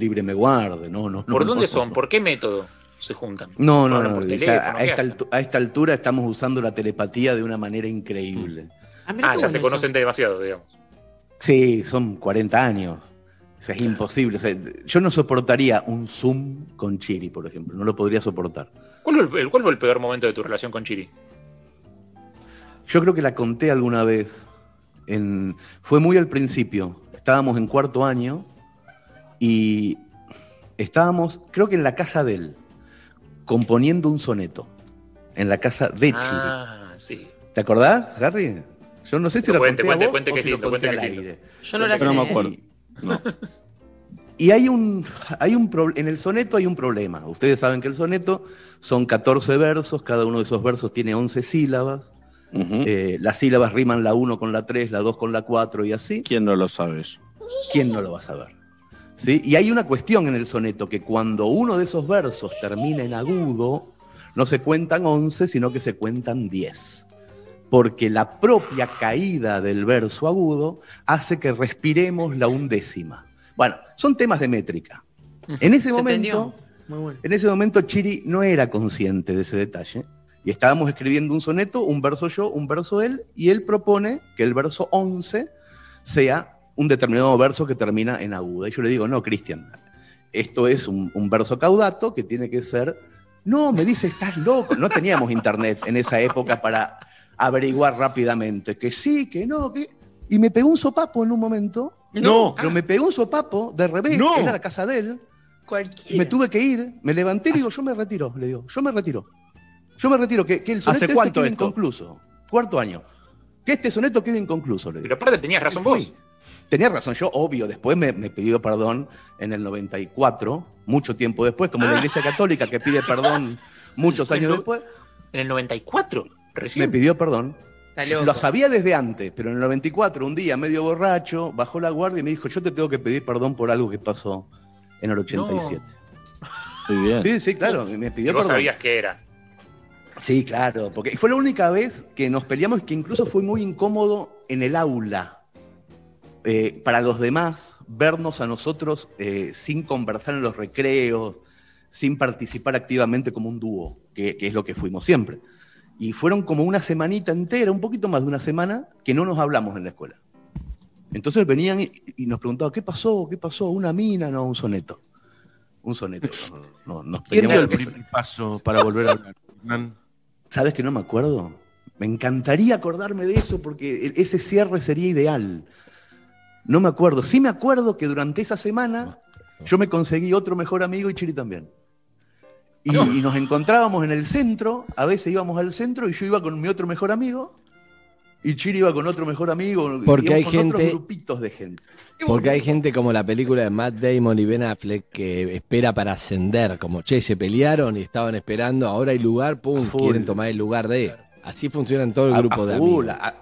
libre me guarde, no, no. ¿Por no, dónde no. son? ¿Por qué método se juntan? No, no, ¿Hablan no. por ya teléfono? a, ¿Qué esta a altura estamos usando la telepatía de una manera increíble. Ah, mirá Ah, qué ya bueno se eso. conocen demasiado, digamos. Sí, son 40 años. O sea, es imposible. O sea, yo no soportaría un Zoom con Chiri, por ejemplo. No lo podría soportar. ¿Cuál fue, el, cuál fue el peor momento de tu relación con Chiri? Yo creo que la conté alguna vez. En, fue muy al principio. Estábamos en cuarto año y estábamos, creo que en la casa de él, componiendo un soneto. En la casa de Chiri. Ah, sí. ¿Te acordás, Harry? Yo no sé si lo Cuente, conté a cuente, cuente que si lindo, que. Yo no la Pero sé. no me acuerdo. Y- No. Y hay un, hay un pro- en el soneto hay un problema. Ustedes saben que el soneto son 14 versos, cada uno de esos versos tiene 11 sílabas. Ujú. Eh, las sílabas riman la 1 con la 3, la 2 con la 4 y así. ¿Quién no lo sabe? ¿Quién no lo va a saber? ¿Sí? Y hay una cuestión en el soneto, que cuando uno de esos versos termina en agudo, no se cuentan 11, sino que se cuentan 10. Porque la propia caída del verso agudo hace que respiremos la undécima. Bueno, son temas de métrica. En ese Se momento, entendió. Muy bueno. en ese momento Chiri no era consciente de ese detalle. Y estábamos escribiendo un soneto, un verso yo, un verso él, y él propone que el verso 11 sea un determinado verso que termina en aguda. Y yo le digo, no, Cristian, esto es un, un verso caudato que tiene que ser... No, me dice, estás loco. No teníamos internet en esa época para averiguar rápidamente que sí, que no, que... Y me pegó un sopapo en un momento. No. Pero me pegó un sopapo de revés, No. era la casa de él. Cualquiera. me tuve que ir, me levanté y digo, yo me retiro, le digo, yo me retiro. Yo me retiro, que, que el soneto ¿Hace este cuánto quede esto? inconcluso. Cuarto año. Que este soneto quede inconcluso, le digo. Pero aparte tenías razón vos. Tenía razón, yo obvio, después me, me pidió perdón en el 94, mucho tiempo después, como la Iglesia Católica que pide perdón muchos años después, En el 94, me recién. pidió perdón. Lo sabía desde antes, pero en el 94, un día medio borracho, bajó la guardia y me dijo, yo te tengo que pedir perdón por algo que pasó en el 87. Muy bien. Sí, sí, claro, me pidió vos perdón. sabías que era. Sí, claro, porque fue la única vez que nos peleamos que incluso fue muy incómodo en el aula. Eh, para los demás, vernos a nosotros eh, sin conversar en los recreos, sin participar activamente como un dúo, que, que es lo que fuimos siempre. Y fueron como una semanita entera, un poquito más de una semana, que no nos hablamos en la escuela. Entonces venían y, y nos preguntaban, ¿qué pasó? ¿Qué pasó? ¿Una mina? No, un soneto. Un soneto. No, no, nos ¿Quién dio el primer paso para volver a hablar? Hernán? ¿Sabes que no me acuerdo? Me encantaría acordarme de eso porque e- ese cierre sería ideal. No me acuerdo. Sí me acuerdo que durante esa semana yo me conseguí otro mejor amigo y Chiri también. Y, y nos encontrábamos en el centro, a veces íbamos al centro y yo iba con mi otro mejor amigo y Chiri iba con otro mejor amigo. Porque hay con otros gente- grupitos de gente. Porque hay gente como la película de Matt Damon y Ben Affleck que espera para ascender, como che, se pelearon y estaban esperando, ahora hay lugar, pum, quieren tomar el lugar de. Así funciona en todo el grupo a de amigos. a-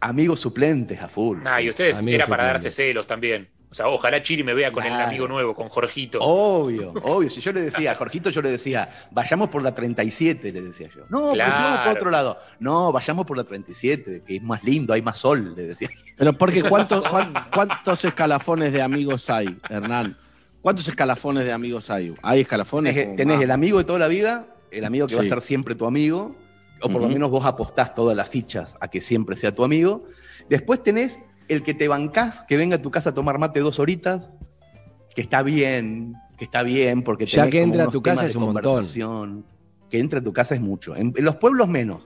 amigos suplentes a full. Ah, y ustedes Amigos era para darse celos también. O sea, ojalá Chiri me vea con el Claro. amigo nuevo, con Jorgito. Obvio, obvio. Si yo le decía a Jorgito, yo le decía, vayamos por la 37, le decía yo. No, pues Claro. vamos por otro lado. No, vayamos por la 37, que es más lindo, hay más sol, le decía. Pero porque ¿cuántos, cuán- ¿cuántos escalafones de amigos hay, Hernán? ¿Cuántos escalafones de amigos hay? ¿Hay escalafones? Tenés, el amigo de toda la vida, el amigo que va a ser siempre tu amigo, o por lo menos vos apostás todas las fichas a que siempre sea tu amigo. Después tenés el que te bancás, que venga a tu casa a tomar mate dos horitas, que está bien, que está bien, porque Ya tenés que como entra a unos tu casa temas es de un montón. conversación. Que entre a tu casa es mucho. En, en los pueblos menos.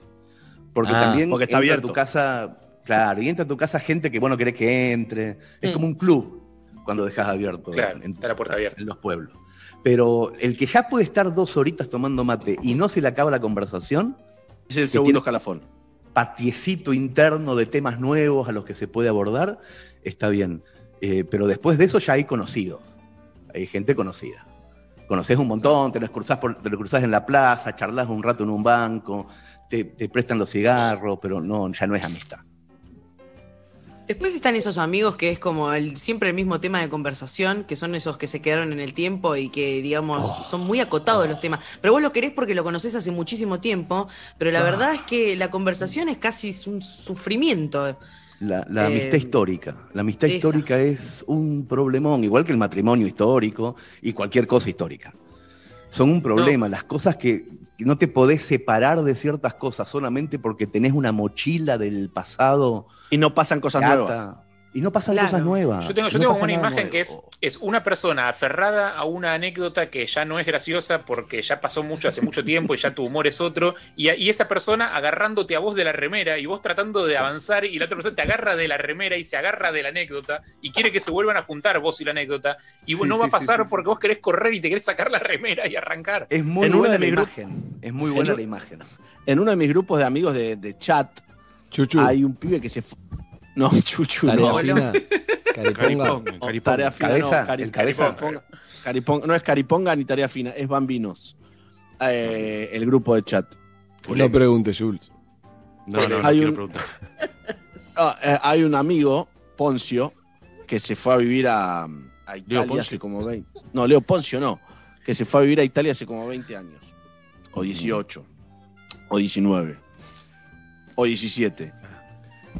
Porque Ah, también porque está entra abierto. a tu casa, claro, y entra a tu casa gente que, bueno, querés que entre. Es Mm. como un club cuando dejas abierto Claro, en, está la puerta abierta. en los pueblos. Pero el que ya puede estar dos horitas tomando mate y no se le acaba la conversación, Es el segundo escalafón. patiecito interno de temas nuevos a los que se puede abordar, está bien. Eh, pero después de eso ya hay conocidos. Hay gente conocida. Conoces un montón, te lo cruzás, por, te lo cruzás en la plaza, charlas un rato en un banco, te, te prestan los cigarros, pero no, ya no es amistad. Después están esos amigos que es como el, siempre el mismo tema de conversación, que son esos que se quedaron en el tiempo y que, digamos, son muy acotados los temas. Pero vos lo querés porque lo conocés hace muchísimo tiempo, pero la verdad es que la conversación es casi un sufrimiento. La, la Eh, amistad histórica. La amistad esa. histórica es un problemón, igual que el matrimonio histórico y cualquier cosa histórica. Son un problema. Las cosas que no te podés separar de ciertas cosas solamente porque tenés una mochila del pasado. Y no pasan cosas nuevas. Y no pasan Claro. cosas nuevas. Yo tengo, yo No tengo una imagen que es, es una persona aferrada a una anécdota que ya no es graciosa porque ya pasó mucho hace mucho tiempo y ya tu humor es otro. Y, y esa persona agarrándote a vos de la remera y vos tratando de avanzar y la otra persona te agarra de la remera y se agarra de la anécdota y quiere que se vuelvan a juntar vos y la anécdota. Y Sí, no sí, va a pasar sí, sí. porque vos querés correr y te querés sacar la remera y arrancar. Es muy En buena la imagen. Es muy en buena la imagen. En uno de mis grupos de amigos de, de chat Chuchu. hay un pibe que se. No, chuchu, Tarea no. fina. Cariponga. Caripón. Tarea fina, Cabeza, no, cari- el cabeza. cariponga- cariponga- no es cariponga ni tarea fina, es bambinos. Eh, el grupo de chat. No pregunte, Jules. No, no, no Hay quiero un- preguntar. Ah, eh, hay un amigo, Poncio, que se fue a vivir a, a Italia Poncio. hace como 20. No, Leo Poncio no. Que se fue a vivir a Italia hace como 20 años. O 18. O 19. O 17.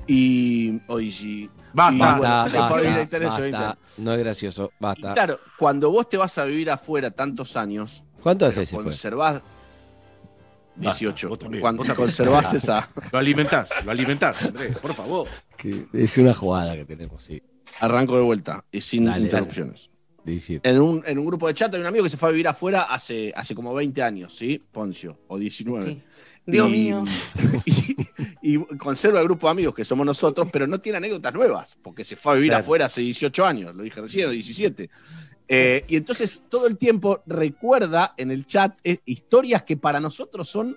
Y. O 10 Basta. Y Basta, bueno, se fue a basta, vivir a Italia hace 20 basta. años. No es gracioso, Y basta. claro, cuando vos te vas a vivir afuera tantos años, ¿Cuánto pero hace ese fue? conservás. 18. vos también, Cuando vos también. conservás esa. Lo alimentás, lo alimentás, Andrés, por favor. Que es una jugada que tenemos, sí. Arranco de vuelta y sin Dale, interrupciones. 17. En un, en un grupo de chat hay un amigo que se fue a vivir afuera hace, hace como 20 años, ¿sí? Poncio, o 19. Sí. Dios Y- mío. Y, y conserva el grupo de amigos que somos nosotros, pero no tiene anécdotas nuevas, porque se fue a vivir Claro. afuera hace 18 años, lo dije recién, o 17. Eh, y entonces todo el tiempo recuerda en el chat eh, historias que para nosotros son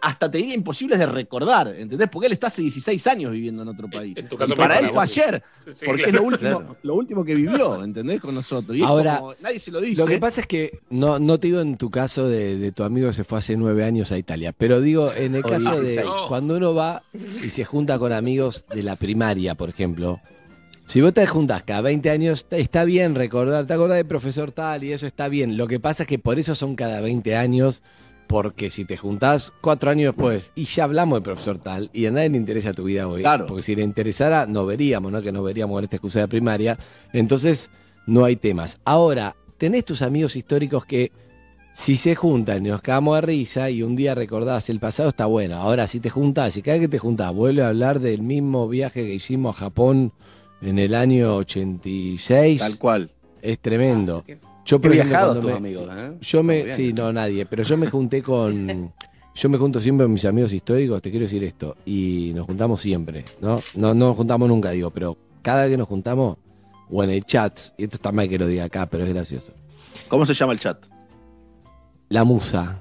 hasta te diría imposibles de recordar, ¿entendés? Porque él está hace 16 años viviendo en otro país. En tu Y caso, para para él fue ayer, Sí, sí, porque claro. es lo último, Claro. lo último que vivió, ¿entendés? Con nosotros. Y Ahora, como, nadie se lo dice. Lo que pasa es que no, no te digo en tu caso de, de tu amigo que se fue hace nueve años a Italia, pero digo en el O caso de 16. No. cuando uno va y se junta con amigos de la primaria, por ejemplo. Si vos te juntás cada 20 años, está bien recordar, te acordás del profesor tal y eso está bien. Lo que pasa es que por eso son cada 20 años, porque si te juntás cuatro años después y ya hablamos del profesor tal y a nadie le interesa tu vida hoy, Claro. porque si le interesara no veríamos, ¿no? Que no veríamos en esta excusa de primaria, entonces no hay temas. Ahora, tenés tus amigos históricos que si se juntan y nos cagamos de risa y un día recordás el pasado está bueno. Ahora si te juntás y cada vez que te juntás vuelve a hablar del mismo viaje que hicimos a Japón en el año 86, Tal cual. es tremendo. Qué ejemplo, viajados cuando tus me- amigos, ¿eh? yo me, Bien. sí, no nadie, pero yo me junté con, yo me junto siempre con mis amigos históricos, te quiero decir esto, y nos juntamos siempre, ¿no? No, no nos juntamos nunca, digo, pero cada vez que nos juntamos, o en el chat, y esto está mal que lo diga acá, pero es gracioso. ¿Cómo se llama el chat? La musa.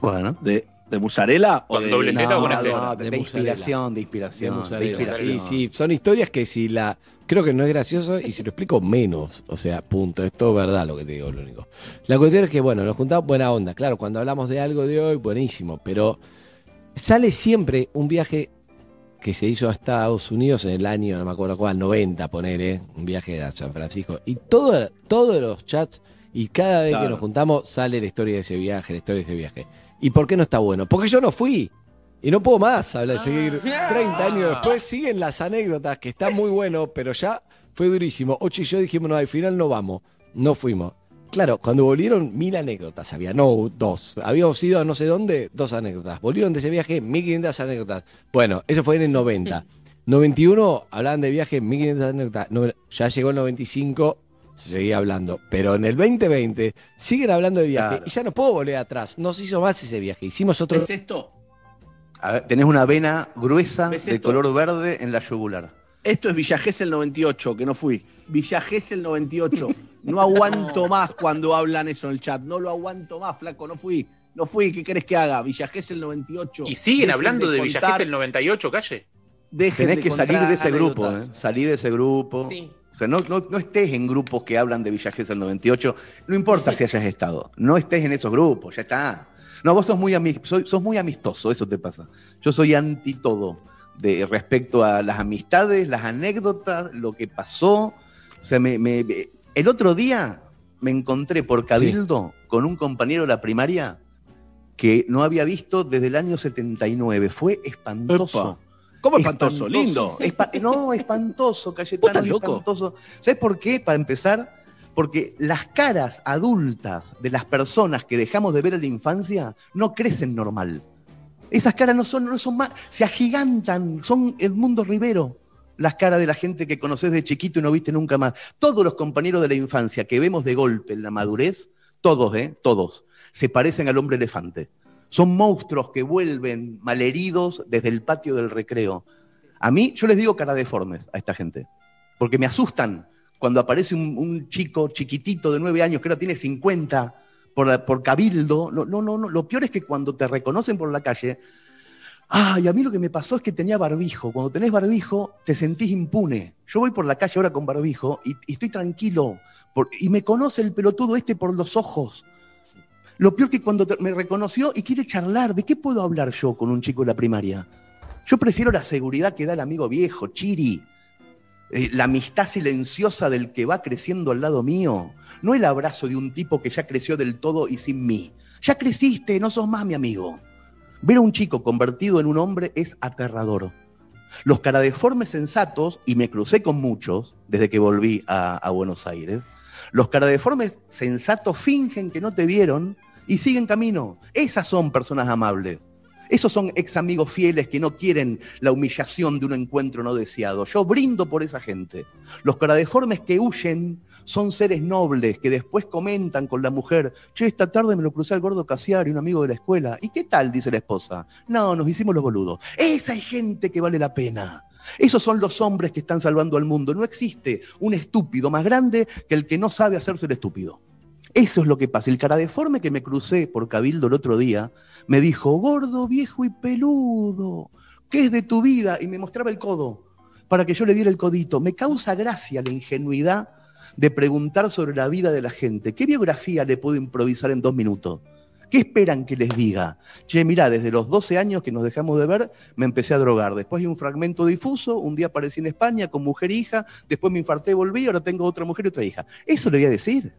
Bueno. ¿De, de musarela o ¿Con de.? doble Z o con no, de, De de inspiración, de de inspiración. De inspiración. Sí, sí, son historias que si la... Creo que no es gracioso y si lo explico menos. O sea, punto. Es todo verdad lo que te digo, lo único. La cuestión es que, bueno, nos juntamos buena onda. Claro, cuando hablamos de algo de hoy, buenísimo. Pero sale siempre un viaje que se hizo a Estados Unidos en el año, no me acuerdo cuál, 90, poner, un viaje a San Francisco. Y todo, todos los chats y cada vez que nos juntamos sale la historia de ese viaje, la historia de ese viaje. ¿Y por qué no está bueno? Porque yo no fui. Y no puedo más hablar, seguir 30 años después, siguen las anécdotas, que está muy bueno, pero ya fue durísimo. Ocho y yo dijimos, no, al final no vamos. No fuimos. Claro, cuando volvieron, mil anécdotas había, no dos. Habíamos ido a no sé dónde, dos anécdotas. Volvieron de ese viaje, 1500 anécdotas. Bueno, eso fue en el 90. 91 hablaban de viaje, 1500 anécdotas. No, ya llegó el 95, se seguía hablando. Pero en el 2020 siguen hablando de viaje Claro. y ya no puedo volver atrás. No se hizo más ese viaje. Hicimos otro. ¿Ves esto? A ver, tenés una vena gruesa ¿Ves de esto? color verde en la yugular. Esto es Villa Gesell 98, que no fui. Villa Gesell 98. No aguanto más cuando hablan eso en el chat. No lo aguanto más, flaco. No fui. No fui. ¿Qué querés que haga? Villa Gesell 98. Y siguen Dejen hablando de, Villa contar- Gesell 98, calle. Dejen Tenés de que salir de ese grupo. ¿eh? Salir de ese grupo. Sí. O sea, no, no, no estés en grupos que hablan de Villa Gesell 98. No importa si hayas estado. No estés en esos grupos, ya está. No, vos sos muy, soy- sos muy amistoso, eso te pasa. Yo soy anti todo de, respecto a las amistades, las anécdotas, lo que pasó. O sea, me, me- el otro día me encontré por Cabildo con un compañero de la primaria que no había visto desde el año 79. Fue espantoso. Epa. ¿Cómo espantoso? Lindo. Espa- no, espantoso, Cayetano, ¿Vos estás loco? espantoso. ¿Sabes por qué? Para empezar, porque las caras adultas de las personas que dejamos de ver en la infancia no crecen normal. Esas caras no son, no son más, se agigantan, son el mundo rivero. Las caras de la gente que conoces de chiquito y no viste nunca más. Todos los compañeros de la infancia que vemos de golpe en la madurez, todos, ¿eh? Todos, se parecen al hombre elefante. Son monstruos que vuelven malheridos desde el patio del recreo. A mí, yo les digo cara deformes a esta gente, porque me asustan cuando aparece un, chico chiquitito de nueve años que ahora tiene 50 por, cabildo. No, no, no. Lo peor es que cuando te reconocen por la calle, ay, a mí lo que me pasó es que tenía barbijo. Cuando tenés barbijo, te sentís impune. Yo voy por la calle ahora con barbijo y, estoy tranquilo. y me conoce el pelotudo este por los ojos. Lo peor que cuando me reconoció y quiere charlar, ¿de qué puedo hablar yo con un chico de la primaria? Yo prefiero la seguridad que da el amigo viejo, Chiri. Eh, la amistad silenciosa del que va creciendo al lado mío. No el abrazo de un tipo que ya creció del todo y sin mí. Ya creciste, no sos más mi amigo. Ver a un chico convertido en un hombre es aterrador. Los caradeformes sensatos, y me crucé con muchos desde que volví a, a Buenos Aires, los caradeformes sensatos fingen que no te vieron y siguen camino. Esas son personas amables. Esos son ex amigos fieles que no quieren la humillación de un encuentro no deseado. Yo brindo por esa gente. Los caradeformes que huyen son seres nobles que después comentan con la mujer, che, esta tarde me lo crucé al gordo Casiari, un amigo de la escuela. ¿Y qué tal? dice la esposa. No, nos hicimos los boludos. Esa es gente que vale la pena. Esos son los hombres que están salvando al mundo. No existe un estúpido más grande que el que no sabe hacerse el estúpido. Eso es lo que pasa. El cara deforme que me crucé por Cabildo el otro día me dijo, gordo, viejo y peludo, ¿qué es de tu vida? Y me mostraba el codo para que yo le diera el codito. Me causa gracia la ingenuidad de preguntar sobre la vida de la gente. ¿Qué biografía le puedo improvisar en dos minutos? ¿Qué esperan que les diga? Che, mirá, desde los 12 años que nos dejamos de ver, me empecé a drogar. Después hay un fragmento difuso, un día aparecí en España con mujer e hija, después me infarté, volví, ahora tengo otra mujer y otra hija. Eso le voy a decir.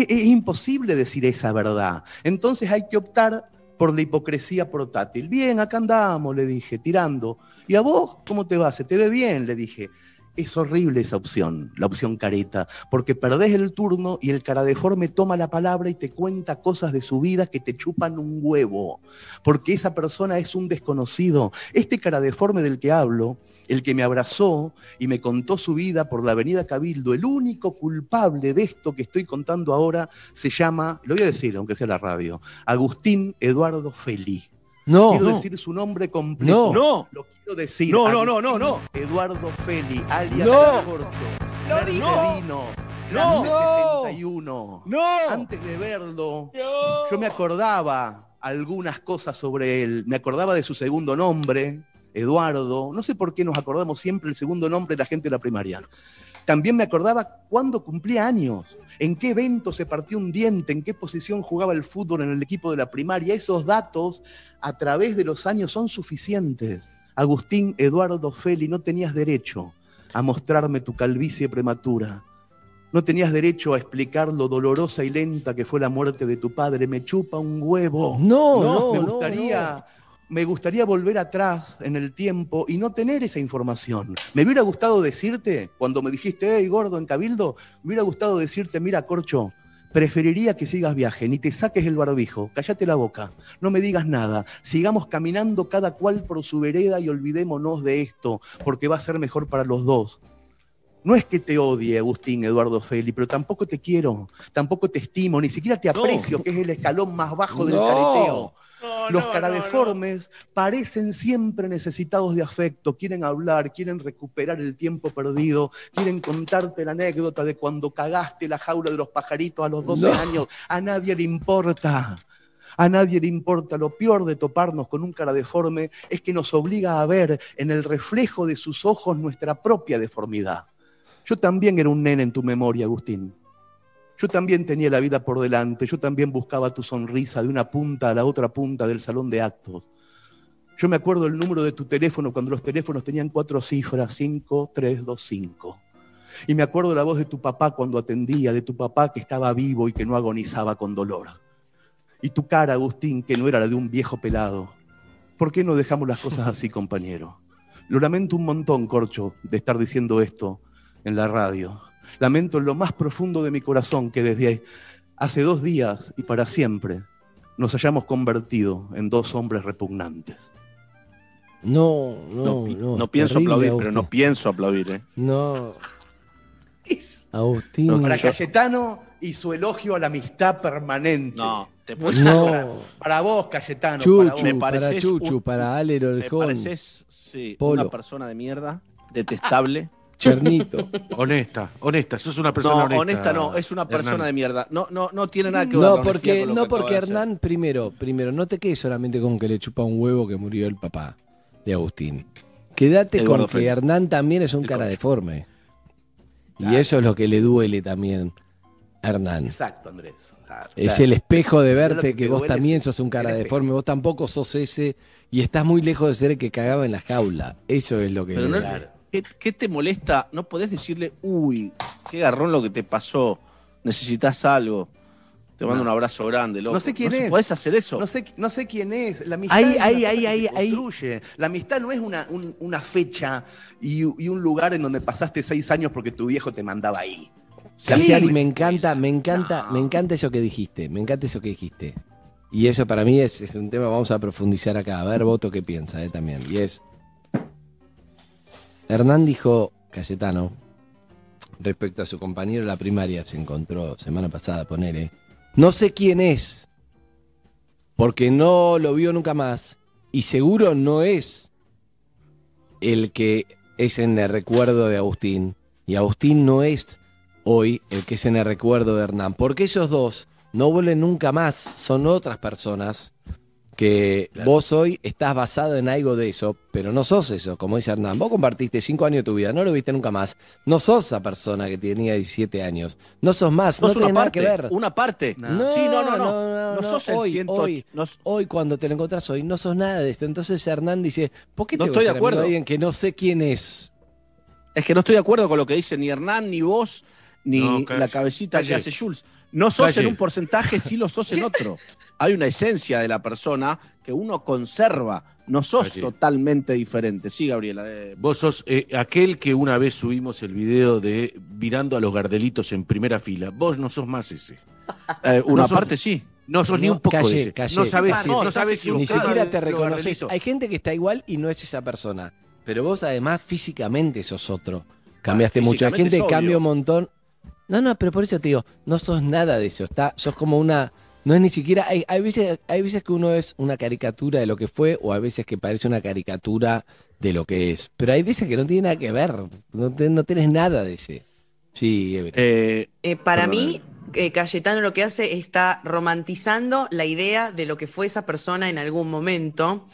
Es, es imposible decir esa verdad. Entonces hay que optar por la hipocresía portátil. Bien, acá andamos, le dije, tirando. ¿Y a vos cómo te va? ¿Se te ve bien? Le dije. Es horrible esa opción, la opción careta, porque perdés el turno y el cara deforme toma la palabra y te cuenta cosas de su vida que te chupan un huevo, porque esa persona es un desconocido. Este cara deforme del que hablo, el que me abrazó y me contó su vida por la avenida Cabildo, el único culpable de esto que estoy contando ahora, se llama, lo voy a decir, aunque sea la radio, Agustín Eduardo Feli. No, quiero no. decir su nombre completo. No. Lo quiero decir. No, no, no, no, Agustín Eduardo Feli, alias No. El Corcho. Lo dijo. No. nace 71. ¡No! Antes de verlo, yo me acordaba algunas cosas sobre él. Me acordaba de su segundo nombre, Eduardo. No sé por qué nos acordamos siempre el segundo nombre de la gente de la primaria. También me acordaba cuándo cumplía años, en qué evento se partió un diente, en qué posición jugaba el fútbol en el equipo de la primaria. Esos datos a través de los años son suficientes. Agustín Eduardo Feli, no tenías derecho a mostrarme tu calvicie prematura. No tenías derecho a explicar lo dolorosa y lenta que fue la muerte de tu padre. Me chupa un huevo. No, no, me no, gustaría, me gustaría volver atrás en el tiempo y no tener esa información. Me hubiera gustado decirte, cuando me dijiste, hey, gordo, en Cabildo, me hubiera gustado decirte, mira, Corcho, preferiría que sigas viaje, ni te saques el barbijo, cállate la boca, no me digas nada, sigamos caminando cada cual por su vereda y olvidémonos de esto, porque va a ser mejor para los dos. No es que te odie, Agustín Eduardo Feli, pero tampoco te quiero, tampoco te estimo, ni siquiera te aprecio, que es el escalón más bajo del No. careteo. No, Los no, caradeformes parecen siempre necesitados de afecto, quieren hablar, quieren recuperar el tiempo perdido, quieren contarte la anécdota de cuando cagaste la jaula de los pajaritos a los 12 No. años. A nadie le importa. A nadie le importa. Lo peor de toparnos con un cara deforme es que nos obliga a ver en el reflejo de sus ojos nuestra propia deformidad. Yo también era un nene en tu memoria, Agustín. Yo también tenía la vida por delante, yo también buscaba tu sonrisa de una punta a la otra punta del salón de actos. Yo me acuerdo el número de tu teléfono cuando los teléfonos tenían cuatro cifras, 5325. Y me acuerdo la voz de tu papá cuando atendía, de tu papá que estaba vivo y que no agonizaba con dolor. Y tu cara, Agustín, que no era la de un viejo pelado. ¿Por qué no dejamos las cosas así, compañero? Lo lamento un montón, Corcho, de estar diciendo esto en la radio. Lamento en lo más profundo de mi corazón que desde hace dos días y para siempre nos hayamos convertido en dos hombres repugnantes. No, No, no, no. no pienso aplaudir, pero no pienso aplaudir, ¿eh? No, Es- Agustín. Para yo- Cayetano y su elogio a la amistad permanente. No, te No. Para vos, Cayetano. para vos. Chuchu, Me para Chuchu, un- para Ale Me pareces sí, una persona de mierda, detestable. Chernito. Honesta, honesta, sos una persona No, honesta. honesta no, es una persona Hernán. de mierda. No, no, no tiene nada que ver. la No, porque, con lo no que porque. Hernán, primero, primero, no te quedes solamente con que le chupa un huevo que murió el papá de Agustín. Quédate Eduardo con que. Hernán también es un El cara coach. deforme. Y Claro. eso es lo que le duele también a Hernán. Exacto, Andrés. Es claro. el espejo de verte que vos también sos un cara deforme, vos tampoco sos ese y estás muy lejos de ser el que cagaba en la jaula. Eso es lo que Pero no- duele. ¿Qué, qué te molesta? No podés decirle, uy, qué garrón lo que te pasó, necesitas algo. Te mando No. un abrazo grande, loco. No sé quién es. Podés hacer eso. No sé, no sé quién es. La amistad Ahí, es ahí, ahí, ahí, se ahí. construye. La amistad no es una, un- una fecha y, y un lugar en donde pasaste seis años porque tu viejo te mandaba ahí. Casiari, Sí. me encanta, me encanta, No. me encanta eso que dijiste, me encanta eso que dijiste. Y eso para mí es, es un tema, vamos a profundizar acá, a ver Voto qué piensa eh, también. Y es, Hernán dijo, Cayetano, respecto a su compañero de la primaria, se encontró semana pasada, ponele, no sé quién es, porque no lo vio nunca más, y seguro no es el que es en el recuerdo de Agustín, y Agustín no es hoy el que es en el recuerdo de Hernán, porque ellos dos no vuelven nunca más, son otras personas que vos hoy estás basado en algo de eso, pero no sos eso, como dice Hernán. Vos compartiste cinco años de tu vida, no lo viste nunca más. No sos esa persona que tenía 17 años. No sos más, no, Sos tiene una nada parte, que ver. una parte. No, sí, no, no, no. no, No, no, no. sos el Hoy, 100, hoy. no- Hoy cuando te lo encontrás hoy, no sos nada de esto. Entonces Hernán dice, ¿por qué No te estoy voy a de acuerdo. alguien que no sé quién es? Es que no estoy de acuerdo con lo que dice ni Hernán, ni vos, ni No, la cabecita calle. que hace Jules. No sos Calle. en un porcentaje, sí lo sos en otro. Hay una esencia de la persona que uno conserva. No sos totalmente diferente. Sí, Gabriela. eh, Vos sos eh, aquel que una vez subimos el video de mirando a los gardelitos en primera fila. Vos no sos más ese. eh, una No sos- parte sí. No sos ni un poco calle, de ese. calle. No sabés Ah, si, no, no, si Ni siquiera te reconoces. Hay gente que está igual y no es esa persona. Pero vos además físicamente sos otro. Cambiaste Ah, mucho. Hay físicamente gente cambia un montón. No, no, pero por eso te digo, no sos nada de eso. Está, sos como una. No es ni siquiera. Hay, hay, veces, hay veces que uno es una caricatura de lo que fue, o hay veces que parece una caricatura de lo que es. Pero hay veces que no tiene nada que ver. No, te- no tenés nada de ese. Sí. Eh, Eh, para mí, eh, Cayetano lo que hace está romantizando la idea de lo que fue esa persona en algún momento.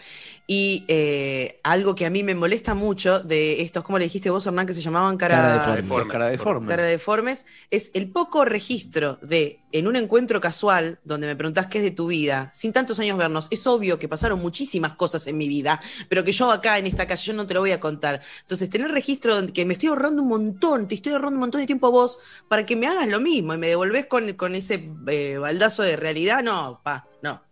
Y eh, algo que a mí me molesta mucho de estos, ¿cómo le dijiste vos, Hernán, que se llamaban Cara cara, deforme. Deformes. Cara deforme. cara deformes? Es el poco registro de, en un encuentro casual, donde me preguntás qué es de tu vida, sin tantos años vernos, es obvio que pasaron muchísimas cosas en mi vida, pero que yo acá en esta calle, yo no te lo voy a contar. Entonces, tener registro de que me estoy ahorrando un montón, te estoy ahorrando un montón de tiempo a vos para que me hagas lo mismo y me devolvés con, con ese eh, baldazo de realidad, no, pa, no.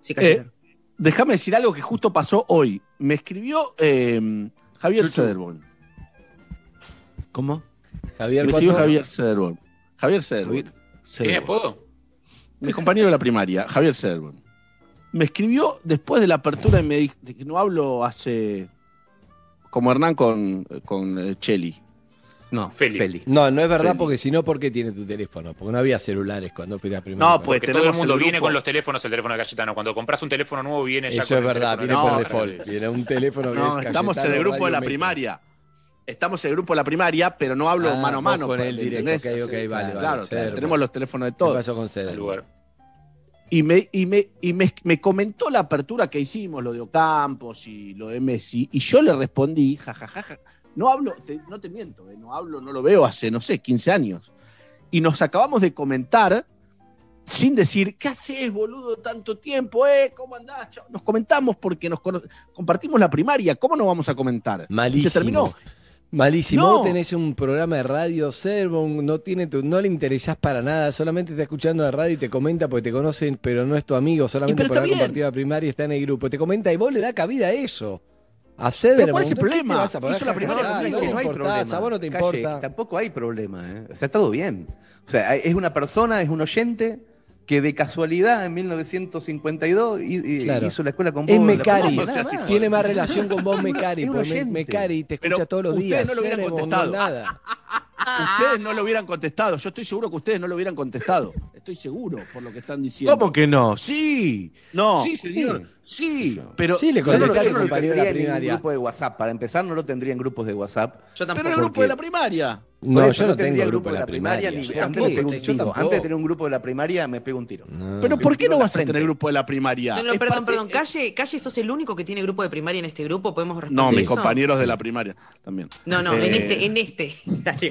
Sí, Cayetano. Déjame decir algo que justo pasó hoy. Me escribió eh, Javier Chuchu. Sederborn. ¿Cómo? Javier Me escribió. Javier Sederborn. Javier Sederborn. ¿Tiene apodo? mi compañero de la primaria, Javier Sederborn, me escribió después de la apertura y me dijo de que no hablo hace. como Hernán con, con eh, Cheli. No, Feli. Feli. No, no es verdad Feli. porque si no, ¿por qué tiene tu teléfono? Porque no había celulares cuando fui a primera. No, pues Porque todo el mundo el viene con los teléfonos, el teléfono de Cayetano. Cuando compras un teléfono nuevo, viene ya Eso con es el verdad, viene por No, default. Viene un teléfono que es estamos en el grupo de la primaria. Estamos en el grupo de la primaria, pero no hablo Ah, mano a mano. con él directo, ¿entendés? ok, ok, vale, vale, Claro, Sederborn. tenemos los teléfonos de ¿Qué todos. pasó con Ceder? lugar. Y, me, y, me, y me, me comentó la apertura que hicimos, lo de Ocampos y lo de Messi, y yo le respondí, jajajaja, no hablo, te- no te miento, eh, no hablo, no lo veo hace, no sé, 15 años. Y nos acabamos de comentar sin decir, ¿qué haces, boludo, tanto tiempo? Eh? ¿Cómo andás? chao?". Nos comentamos porque nos compartimos la primaria, ¿cómo no vamos a comentar? Y Malísimo. se terminó. Malísimo. No. Vos tenés un programa de radio, Servon, no, tiene tu- no le interesás para nada, solamente está escuchando de radio y te comenta porque te conocen, pero no es tu amigo, solamente por haber compartido la primaria y está en el grupo. Te comenta y vos le da cabida a eso. Hacer Pero ¿cuál es el problema? Hizo la primera, conmigo. no, que no hay problema. a vos no te Calle, importa. tampoco hay problema, ¿eh? O sea, está todo bien. O sea, es una persona, es un oyente que de casualidad en 1952 hi- hi- Claro. hizo la escuela con Es vos. la Mecari, o sea, tiene más relación con vos Mecari, Es un porque. Mecari te escucha Pero todos los ustedes días. no lo hubieran Ceremo, contestado. No, nada. Ustedes no lo hubieran contestado. Yo estoy seguro que ustedes no lo hubieran contestado. Estoy seguro por lo que están diciendo. ¿Cómo que no? Sí. No. Sí, señor. Sí. Pero Sí, le Yo no, no tendría en primaria. grupo de WhatsApp. Para empezar, no lo tendría en grupos de WhatsApp. Yo tampoco. Pero el grupo porque- de la primaria. No, eso yo no tengo tendría grupo de la primaria. ni- Yo antes, de tampoco, tiro. antes de tener un grupo de la primaria, me pego un tiro. No. Pero ¿por qué no vas a tener grupo de la primaria? No, no, perdón, parte- perdón. Calle, Calle, sos el único que tiene grupo de primaria en este grupo. ¿Podemos responder No, mis eso? compañeros de la primaria también. No, no, en Eh, este, en este. Dale,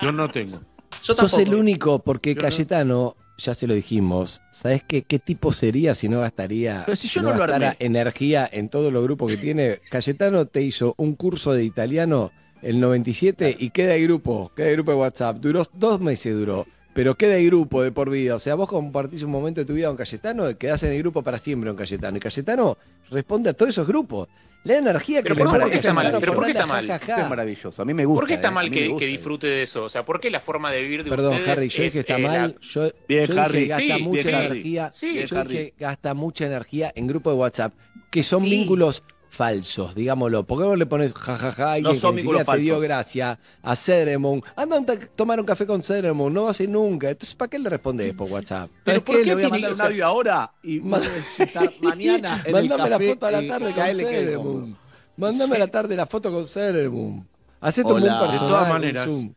yo no tengo. Yo Sos el único, porque Yo no. Cayetano, ya se lo dijimos, ¿sabes qué, qué tipo sería si no gastaría Pero si yo no no lo gastara energía en todos los grupos que tiene? Cayetano te hizo un curso de italiano el 97 y queda el grupo, queda el grupo de WhatsApp. Duró dos meses, duró. Pero queda el grupo de por vida. O sea, vos compartís un momento de tu vida con Cayetano y quedás en el grupo para siempre con Cayetano. Y Cayetano responde a todos esos grupos. La energía que Pero le ¿por- qué está mal? Pero ¿por qué está mal? Esto ja. es maravilloso. A mí me gusta. ¿Por qué está eh, mal me que, gusta que disfrute de eso? O sea, ¿por qué la forma de vivir de Perdón, ustedes Harry, yo es, que está eh, mal. Yo, Bien, yo Harry. que gasta Sí, mucha bien, Harry. energía. Sí, yo Harry. dije que gasta mucha energía en grupos de WhatsApp, que son Sí. vínculos falsos, digámoslo. ¿Por qué vos le pones jajaja alguien No son ni siquiera te dio gracia a Ceremon? Anda a tomar un café con Ceremon, no vas a ir nunca. Entonces, ¿para qué le respondés por WhatsApp? ¿Pero ¿por qué? Le voy a tiene mandar un audio ahora y mañana en el Mándame la foto a la tarde con cómodo. Mándame a la tarde la foto con Ceremon. Hacete un Hola. buen De personal, todas un maneras, Zoom.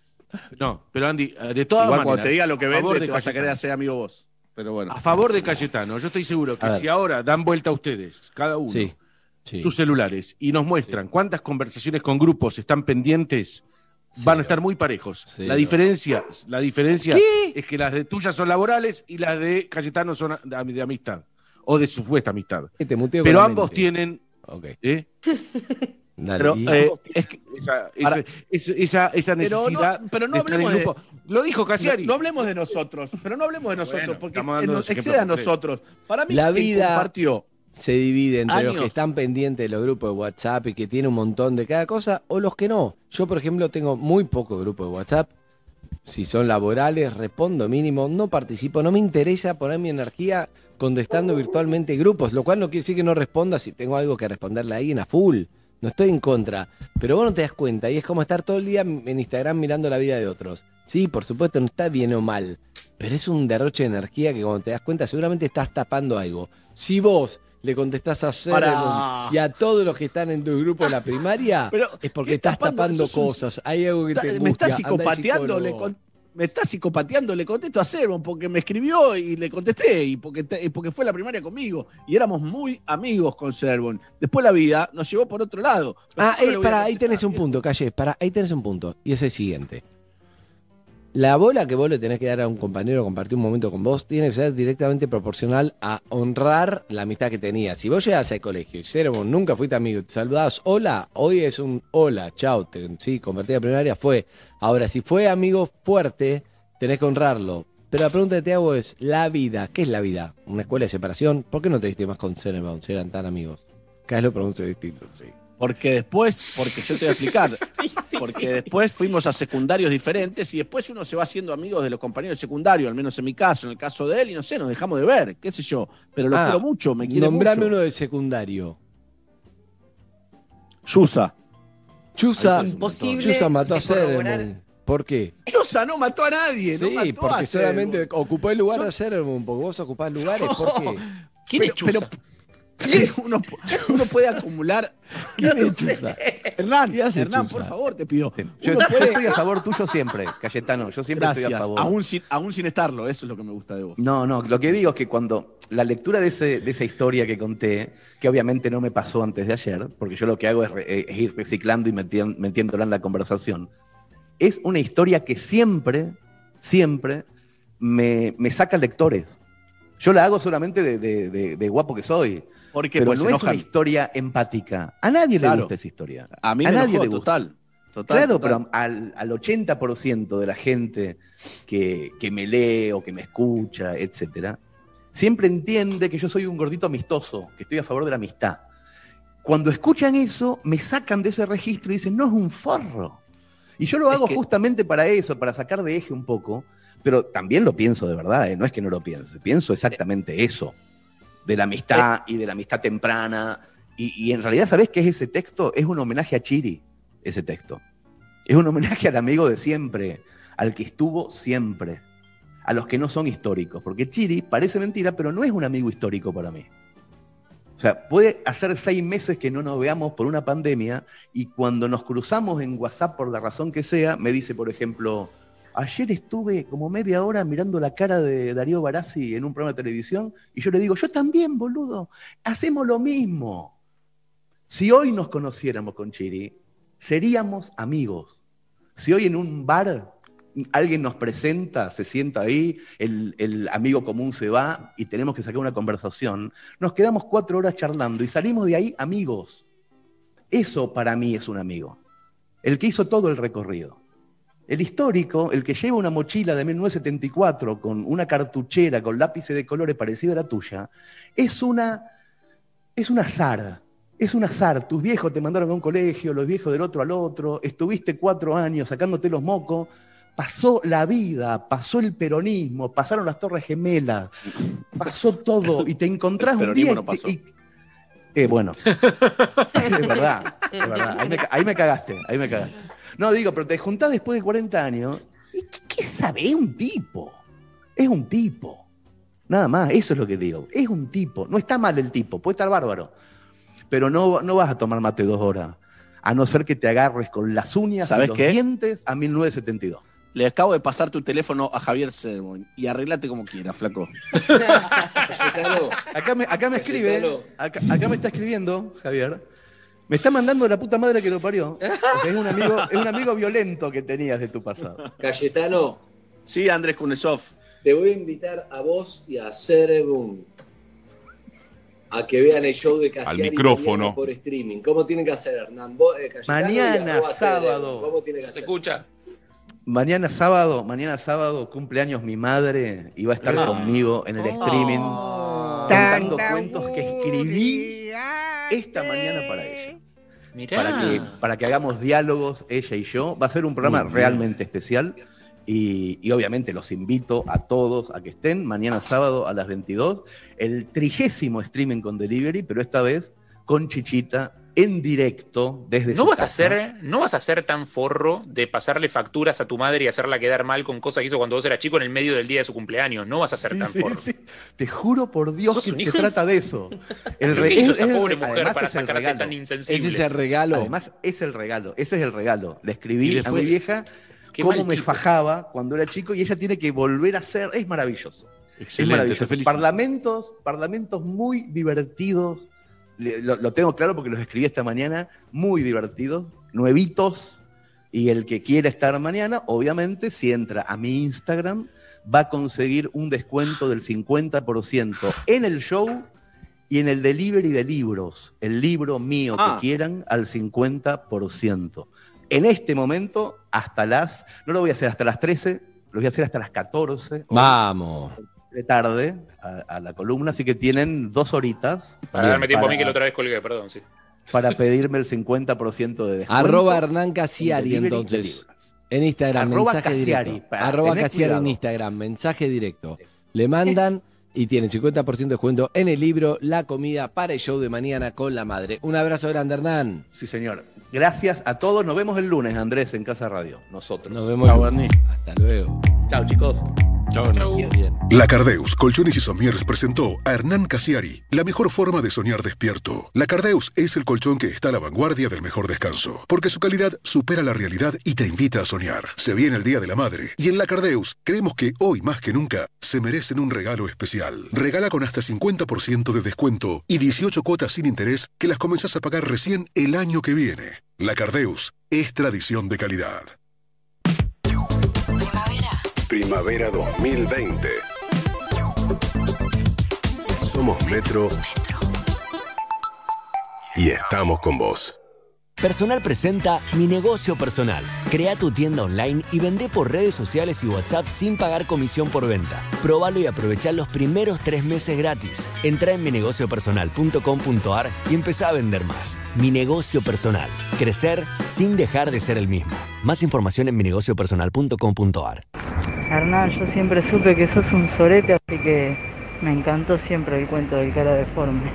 No, pero Andy, eh, de todas Igual maneras. cuando te diga lo que vende, de te vas a querer hacer amigo vos. Pero bueno. A favor de Cayetano, yo estoy seguro que si ahora dan vuelta a ustedes, cada uno, Sí. Sí. sus celulares, y nos muestran cuántas conversaciones con grupos están pendientes, van a estar muy parejos. Cero. La diferencia, la diferencia ¿Qué? es que las de tuyas son laborales y las de Cayetano son de, de amistad. O de supuesta amistad. Te muteo Pero ambos tienen. ¿eh? Pero, y- eh, es que- Esa, Para- esa, esa, esa Pero no- necesidad. pero no de en hablemos de-. Lo dijo Casiari. No, no hablemos de nosotros, pero no hablemos de nosotros, Bueno, porque nos ejemplos excede a nosotros. Para mí, La vida- compartió se divide entre los que están pendientes de los grupos de WhatsApp y que tienen un montón de cada cosa o los que no. Yo, por ejemplo, tengo muy pocos grupos de WhatsApp. Si son laborales, respondo mínimo, no participo, no me interesa poner mi energía contestando virtualmente grupos, lo cual no quiere decir que no responda si tengo algo que responderle a alguien a full. No estoy en contra, pero vos no te das cuenta y es como estar todo el día en Instagram mirando la vida de otros. Sí, por supuesto, no está bien o mal, pero es un derroche de energía que cuando te das cuenta seguramente estás tapando algo. Si vos le contestás a Ceremon y a todos los que están en tu grupo de la primaria, Pero, es porque ¿qué estás tapando? un- cosas. Hay algo que te angustia. me está anda al psicopateando, le con- me está psicopateando, le contesto a Servon porque me escribió y le contesté y porque, te- y porque fue a la primaria conmigo y éramos muy amigos con Servon. Después la vida nos llevó por otro lado. Pero Ah, ¿cómo eh, para, ahí tenés un punto, Calle, para, ahí tenés un punto. Y es el siguiente. La bola que vos le tenés que dar a un compañero compartir un momento con vos tiene que ser directamente proporcional a honrar la amistad que tenías. Si vos llegás al colegio y Ceremon nunca fuiste amigo, te saludabas, hola, hoy es un hola, chao, te, sí, convertida primaria, fue. Ahora, si fue amigo fuerte, tenés que honrarlo. Pero la pregunta que te hago es, la vida, ¿qué es la vida? ¿Una escuela de separación? ¿Por qué no te diste más con Ceremon si eran tan amigos? Cada vez lo pronuncio distinto, sí. Porque después, porque yo te voy a explicar, Sí, sí, porque sí. después fuimos a secundarios diferentes y después uno se va haciendo amigos de los compañeros de secundario, al menos en mi caso, en el caso de él, y no sé, nos dejamos de ver, qué sé yo, pero lo Ah, quiero mucho, me quiere Nombrame mucho. uno del secundario. Yusa. Chusa, Imposible Chusa mató a de. Ceremon. ¿Por qué? Yusa no mató a nadie, no Sí, mató a porque solamente ocupó el lugar Son- de Ceremon, porque vos ocupás lugares, ¿por qué? ¿Quién es Pero- Chusa? ¿Qué? Uno, uno puede acumular. ¿Quién es Chusa? Hernán, ¿Qué Hernán, Chusa? por favor, te pido. Yo, Uno yo puede- estoy a favor tuyo siempre, Cayetano. Yo siempre estoy a Gracias, favor. aún sin, aún sin estarlo, eso es lo que me gusta de vos. No, no, lo que digo es que cuando la lectura de, ese- de esa historia que conté, que obviamente no me pasó antes de ayer, porque yo lo que hago es, re- es ir reciclando y metiéndola en la conversación, es una historia que siempre, siempre me, me saca lectores. Yo la hago solamente de, de- de- de guapo que soy, Porque pero pues, no es una historia empática. A nadie Claro. le gusta esa historia. A mí a me nadie enojó, le gusta. total. total Claro, total. pero al, al 80% de la gente que, que me lee o que me escucha, etcétera, siempre entiende que yo soy un gordito amistoso, que estoy a favor de la amistad. cuando escuchan eso, me sacan de ese registro y dicen, no es un forro. Y yo lo Es hago que- justamente para eso, para sacar de eje un poco, pero también lo pienso de verdad, ¿eh? no es que no lo piense, pienso exactamente eso, de la amistad y de la amistad temprana. Y, y en realidad, ¿sabés qué es ese texto? Es un homenaje a Chiri, ese texto. Es un homenaje al amigo de siempre, al que estuvo siempre, a los que no son históricos, porque Chiri parece mentira, pero no es un amigo histórico para mí. O sea, puede hacer seis meses que no nos veamos por una pandemia y cuando nos cruzamos en WhatsApp por la razón que sea, me dice, por ejemplo, ayer estuve como media hora mirando la cara de Darío Barassi en un programa de televisión y yo le digo, yo también, boludo, hacemos lo mismo. Si hoy nos conociéramos con Chiri, seríamos amigos. Si hoy en un bar alguien nos presenta, se sienta ahí, el, el amigo común se va y tenemos que sacar una conversación, nos quedamos cuatro horas charlando y salimos de ahí amigos. Eso para mí es un amigo. El que hizo todo el recorrido. El histórico, el que lleva una mochila de 1974 con una cartuchera con lápices de colores parecido a la tuya, es una es un azar. Es un azar. Tus viejos te mandaron a un colegio, los viejos del otro al otro, estuviste cuatro años sacándote los mocos, pasó la vida, pasó el peronismo, pasaron las torres gemelas, pasó todo y te encontrás El un día no pasó. y- eh, bueno, es verdad, es verdad. Ahí me, ahí me cagaste, ahí me cagaste. No, digo, pero te juntás después de 40 años y ¿qué, qué sabe? Es un tipo, es un tipo. Nada más, eso es lo que digo. Es un tipo. No está mal el tipo, puede estar bárbaro. Pero no, no vas a tomar mate dos horas. A no ser que te agarres con las uñas y ¿Sabes los qué? dientes a 1972. Le acabo de pasar tu teléfono a Javier Sermon y arreglate como quieras, flaco. Acá me, acá me escribe, acá, acá me está escribiendo, Javier. Me está mandando la puta madre que lo parió. es un amigo, es un amigo violento que tenías de tu pasado. Cayetano, Sí, Andrés Kunesov. te voy a invitar a vos y a Cerebum a que vean el show de Casiari Al micrófono. por streaming. ¿Cómo tienen que hacer, Hernán? Vos, eh, Mañana, sábado. ¿Cómo tienen que ¿Se hacer? escucha? Mañana sábado, mañana sábado, cumpleaños mi madre y va a estar Ah. conmigo en el streaming contando cuentos que escribí esta mañana para ella. Mirá. para que, para que hagamos diálogos, ella y yo. Va a ser un programa realmente especial. Y, y obviamente los invito a todos a que estén mañana sábado a las 22. El trigésimo streaming con delivery, pero esta vez con Chichita en directo desde ¿No su vas, a ser, ¿No vas a ser tan forro de pasarle facturas a tu madre y hacerla quedar mal con cosas que hizo cuando vos eras chico en el medio del día de su cumpleaños? No vas a ser Sí, tan sí, forro. sí. Te juro por Dios ¿Sos que se trata de eso. El ¿Pero re- qué hizo es- esa es- pobre mujer para es el sacarte regalo. tan Ese insensible? es el regalo. Además, es el regalo. Ese es el regalo. Le escribí a después- mi vieja cómo me tipo. fajaba cuando era chico y ella tiene que volver a ser. Es maravilloso. Es Excelente, te maravilloso. Parlamentos, parlamentos muy divertidos. Lo, lo tengo claro porque los escribí esta mañana. Muy divertidos, nuevitos. Y el que quiera estar mañana, obviamente, si entra a mi Instagram, va a conseguir un descuento del 50% en el show y en el delivery de libros. El libro mío Ah. que quieran al 50%. En este momento, hasta las, no lo voy a hacer hasta las 13, lo voy a hacer hasta las 14 Vamos. De tarde a, a la columna, así que tienen dos horitas Para darme tiempo a mí que la otra vez colgué, perdón, sí. para pedirme el 50% de descuento. Arroba Hernán Casiari, de entonces. En Instagram, Arroba mensaje directo. para Arroba Casiari en. Instagram, mensaje directo. Le mandan y tienen 50% de descuento en el libro La comida para el show de mañana con la madre. Un abrazo grande, Hernán. Sí, señor. Gracias a todos. Nos vemos el lunes, Andrés, en Casa Radio. Nosotros. Nos vemos. Hasta luego. Chao, chicos. Bien. La Cardeus Colchones y Sommiers presentó a Hernán Casiari, la mejor forma de soñar despierto. La Cardeus es el colchón que está a la vanguardia del mejor descanso, porque su calidad supera la realidad y te invita a soñar. Se viene el Día de la Madre, y en La Cardeus creemos que hoy más que nunca se merecen un regalo especial. Regala con hasta 50% de descuento y 18 cuotas sin interés que las comenzás a pagar recién el año que viene. La Cardeus es tradición de calidad. Primavera. Primavera 2020. Somos Metro y estamos con vos. Personal presenta Mi Negocio Personal. Crea tu tienda online y vende por redes sociales y WhatsApp sin pagar comisión por venta. Próbalo y aprovecha los primeros tres meses gratis. Entra en minegociopersonal.com.ar y empezá a vender más. Mi Negocio Personal. Crecer sin dejar de ser el mismo. Más información en minegociopersonal.com.ar. Hernán, yo siempre supe que sos un sorete, así que me encantó siempre el cuento del cara deforme.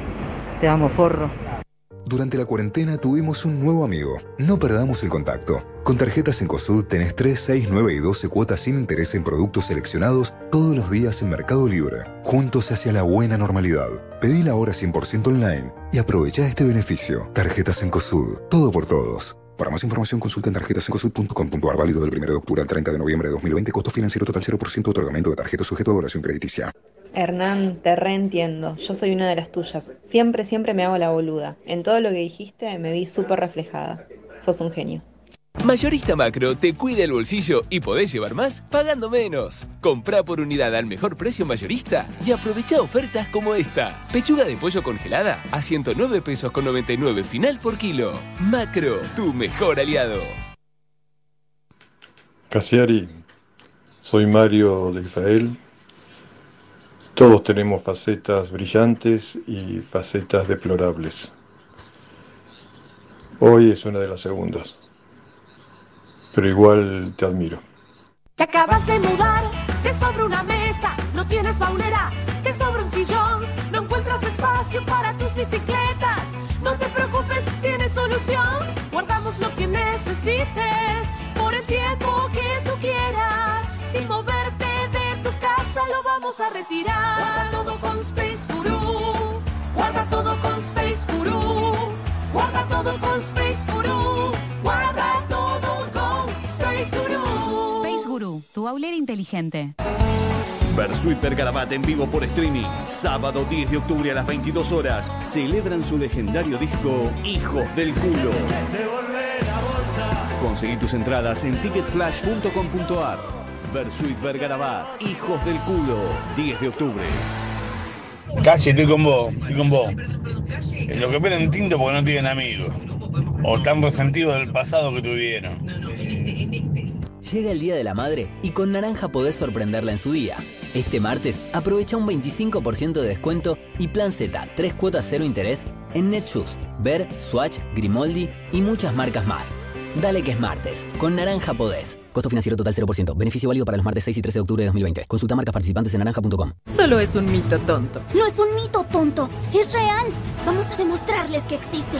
Te amo, forro. Durante la cuarentena tuvimos un nuevo amigo. No perdamos el contacto. Con tarjetas en COSUD tenés 3, 6, 9 y 12 cuotas sin interés en productos seleccionados todos los días en Mercado Libre. Juntos hacia la buena normalidad. Pedí la hora 100% online y aprovecha este beneficio. Tarjetas en COSUD. Todo por todos. Para más información consulta en tarjetasencosud.com.ar válido del 1 de octubre al 30 de noviembre de 2020. Costo financiero total 0% otorgamiento de tarjeta sujeto a evaluación crediticia. Hernán, te reentiendo. Yo soy una de las tuyas. Siempre, siempre me hago la boluda. En todo lo que dijiste me vi súper reflejada. Sos un genio. Mayorista Macro te cuida el bolsillo y podés llevar más pagando menos. Comprá por unidad al mejor precio mayorista y aprovecha ofertas como esta. Pechuga de pollo congelada a 109 pesos con 99 final por kilo. Macro, tu mejor aliado. Casiari, soy Mario de Israel. Todos tenemos facetas brillantes y facetas deplorables. Hoy es una de las segundas. Pero igual te admiro. Te acabas de mudar, te sobra una mesa, no tienes baulera, te sobra un sillón, no encuentras espacio para tus bicicletas. No te preocupes, tienes solución. Guardamos lo que necesites por el tiempo que tú quieras. Sin moverte de tu casa lo vamos a retirar. Guarda todo con Space Guru. Tu aulera inteligente. Versuit Vergarabat en vivo por streaming. Sábado 10 de octubre a las 22 horas. Celebran su legendario disco Hijos del Culo. Conseguí tus entradas en ticketflash.com.ar. Versuit Vergarabat, Hijos del Culo. 10 de octubre. Casi estoy con vos, estoy con vos. En lo que piden tinto porque no tienen amigos. O están resentidos del pasado que tuvieron. Llega el Día de la Madre y con Naranja podés sorprenderla en su día. Este martes aprovecha un 25% de descuento y Plan Z, 3 cuotas cero interés en Netshoes, Ver, Swatch, Grimoldi y muchas marcas más. Dale que es martes. Con Naranja podés. Costo financiero total 0%. Beneficio válido para los martes 6 y 13 de octubre de 2020. Consulta marcas participantes en naranja.com. Solo es un mito tonto. No es un mito tonto, es real. Vamos a demostrarles que existe.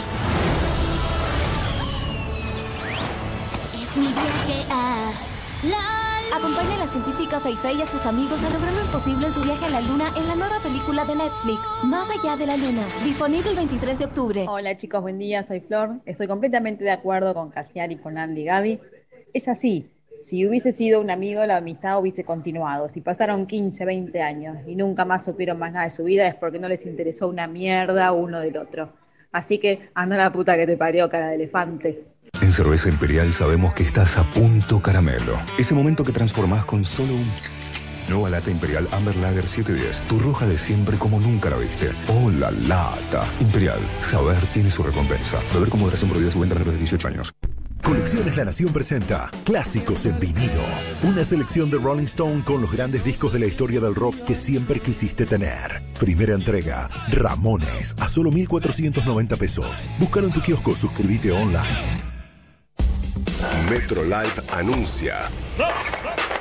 Es mi viaje a la Acompaña a la científica Feifei y a sus amigos a lograr lo imposible en su viaje a la Luna en la nueva película de Netflix, Más allá de la Luna, disponible el 23 de octubre. Hola chicos, buen día, soy Flor. Estoy completamente de acuerdo con Casiari, con Andy y Gaby. Es así, si hubiese sido un amigo, la amistad hubiese continuado. Si pasaron 15, 20 años y nunca más supieron más nada de su vida es porque no les interesó una mierda uno del otro. Así que anda la puta que te parió, cara de elefante. En Cerveza Imperial sabemos que estás a punto caramelo. Ese momento que transformás con solo un... Nueva lata Imperial Amber Lager 710. Tu roja de siempre como nunca la viste. ¡Oh, la lata! Imperial. Saber tiene su recompensa. Beber con moderación prohibida su venta de 18 años. Colecciones La Nación presenta Clásicos en vinilo. Una selección de Rolling Stone con los grandes discos de la historia del rock que siempre quisiste tener. Primera entrega, Ramones, a solo 1,490 pesos. Búscalo en tu kiosco, suscríbete online. Metro Live anuncia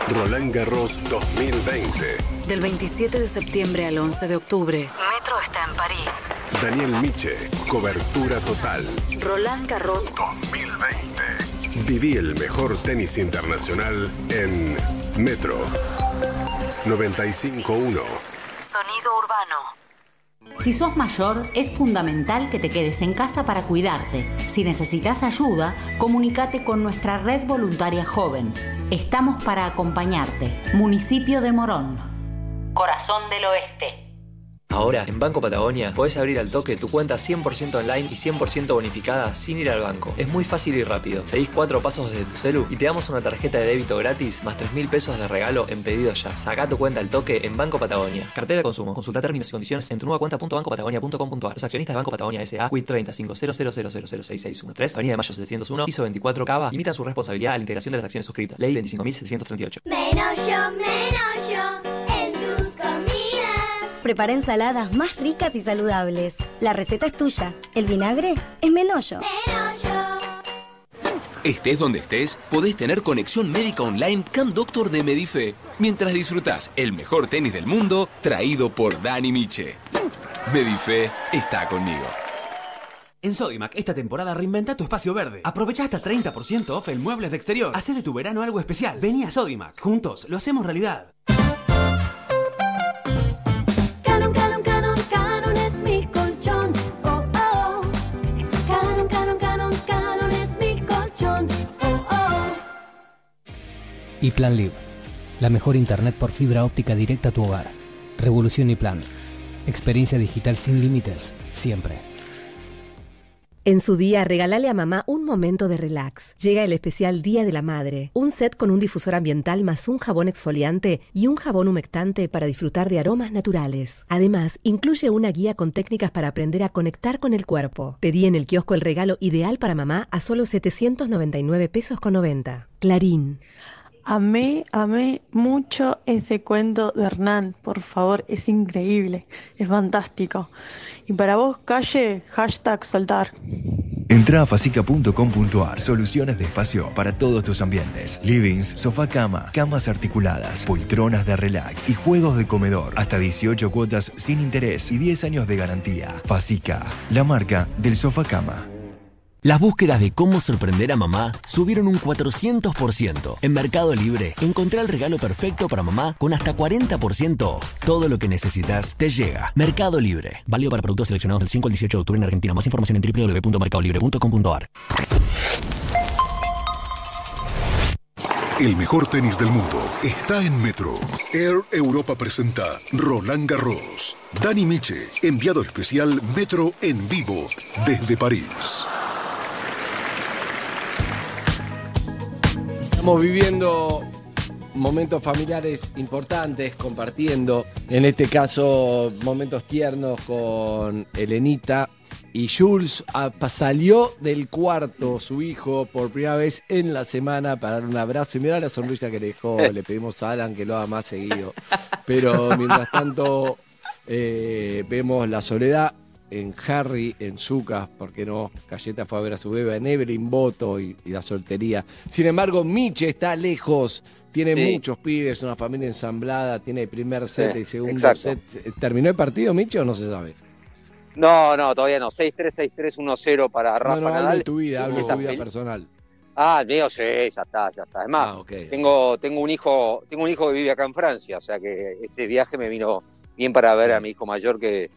Roland Garros 2020. Del 27 de septiembre al 11 de octubre, Metro está en París. Daniel Miche, cobertura total. Roland Garros 2020. Viví el mejor tenis internacional en Metro 95.1. Sonido urbano. Si sos mayor, es fundamental que te quedes en casa para cuidarte. Si necesitas ayuda, comunícate con nuestra red voluntaria joven. Estamos para acompañarte. Municipio de Morón. Corazón del Oeste. Ahora, en Banco Patagonia, podés abrir al toque tu cuenta 100% online y 100% bonificada sin ir al banco. Es muy fácil y rápido. Seguís cuatro pasos desde tu celu y te damos una tarjeta de débito gratis más 3 mil pesos de regalo en pedido ya. Saca tu cuenta al toque en Banco Patagonia. Cartera de consumo. Consulta términos y condiciones en tu nueva cuenta.bancopatagonia.com.ar. Los accionistas de Banco Patagonia S.A. Quit 30 500006613 Avenida de Mayo 701 Piso 24 Cava Limitan su responsabilidad a la integración de las acciones suscritas. Ley 25.738 Menos yo, menos yo. Prepara ensaladas más ricas y saludables. La receta es tuya. El vinagre es Menollo. Estés donde estés, podés tener conexión médica online Camp Doctor de Medife, mientras disfrutás el mejor tenis del mundo traído por Dani Miche. Medife está conmigo. En Sodimac, esta temporada reinventa tu espacio verde. Aprovecha hasta 30% off en muebles de exterior. Hacé de tu verano algo especial. Vení a Sodimac. Juntos lo hacemos realidad. Y Plan Live, la mejor internet por fibra óptica directa a tu hogar. Revolución y Plan. Experiencia digital sin límites, siempre. En su día, regalale a mamá un momento de relax. Llega el especial Día de la Madre. Un set con un difusor ambiental más un jabón exfoliante y un jabón humectante para disfrutar de aromas naturales. Además, incluye una guía con técnicas para aprender a conectar con el cuerpo. Pedí en el kiosco el regalo ideal para mamá a solo 799 pesos con 90. Clarín. Amé, amé mucho ese cuento de Hernán, por favor, es increíble, es fantástico. Y para vos, calle, hashtag soltar. Entra a facica.com.ar. Soluciones de espacio para todos tus ambientes. Livings, sofá cama, camas articuladas, poltronas de relax y juegos de comedor. Hasta 18 cuotas sin interés y 10 años de garantía. Facica, la marca del sofá cama. Las búsquedas de cómo sorprender a mamá subieron un 400%. En Mercado Libre, encontré el regalo perfecto para mamá con hasta 40% off. Todo lo que necesitas te llega. Mercado Libre. Válido para productos seleccionados del 5 al 18 de octubre en Argentina. Más información en www.mercadolibre.com.ar. El mejor tenis del mundo está en Metro. Air Europa presenta Roland Garros. Dani Miche, enviado especial Metro en vivo desde París. Estamos viviendo momentos familiares importantes, compartiendo, en este caso, momentos tiernos con Elenita. Y Jules ah, salió del cuarto, su hijo, por primera vez en la semana para dar un abrazo. Y mira la sonrisa que le dejó. Le pedimos a Alan que lo haga más seguido. Pero mientras tanto, eh, vemos la soledad en Harry, en Zucas, porque no, Galleta fue a ver a su bebé, en Evelyn, Boto y, y la soltería. Sin embargo, Miche está lejos, tiene Sí. muchos pibes, una familia ensamblada, tiene primer set Sí, y segundo exacto. set. ¿Terminó el partido, Miche, o no se sabe? No, no, todavía no. 6-3, 6-3, 1-0 para Rafa no, no, hablo Nadal. de tu vida, hablo de tu vida personal. Ah, el mío sí, ya está, ya está. Es más, Ah, tengo, tengo un hijo, tengo un hijo que vive acá en Francia, o sea que este viaje me vino bien para ver a mi hijo mayor que,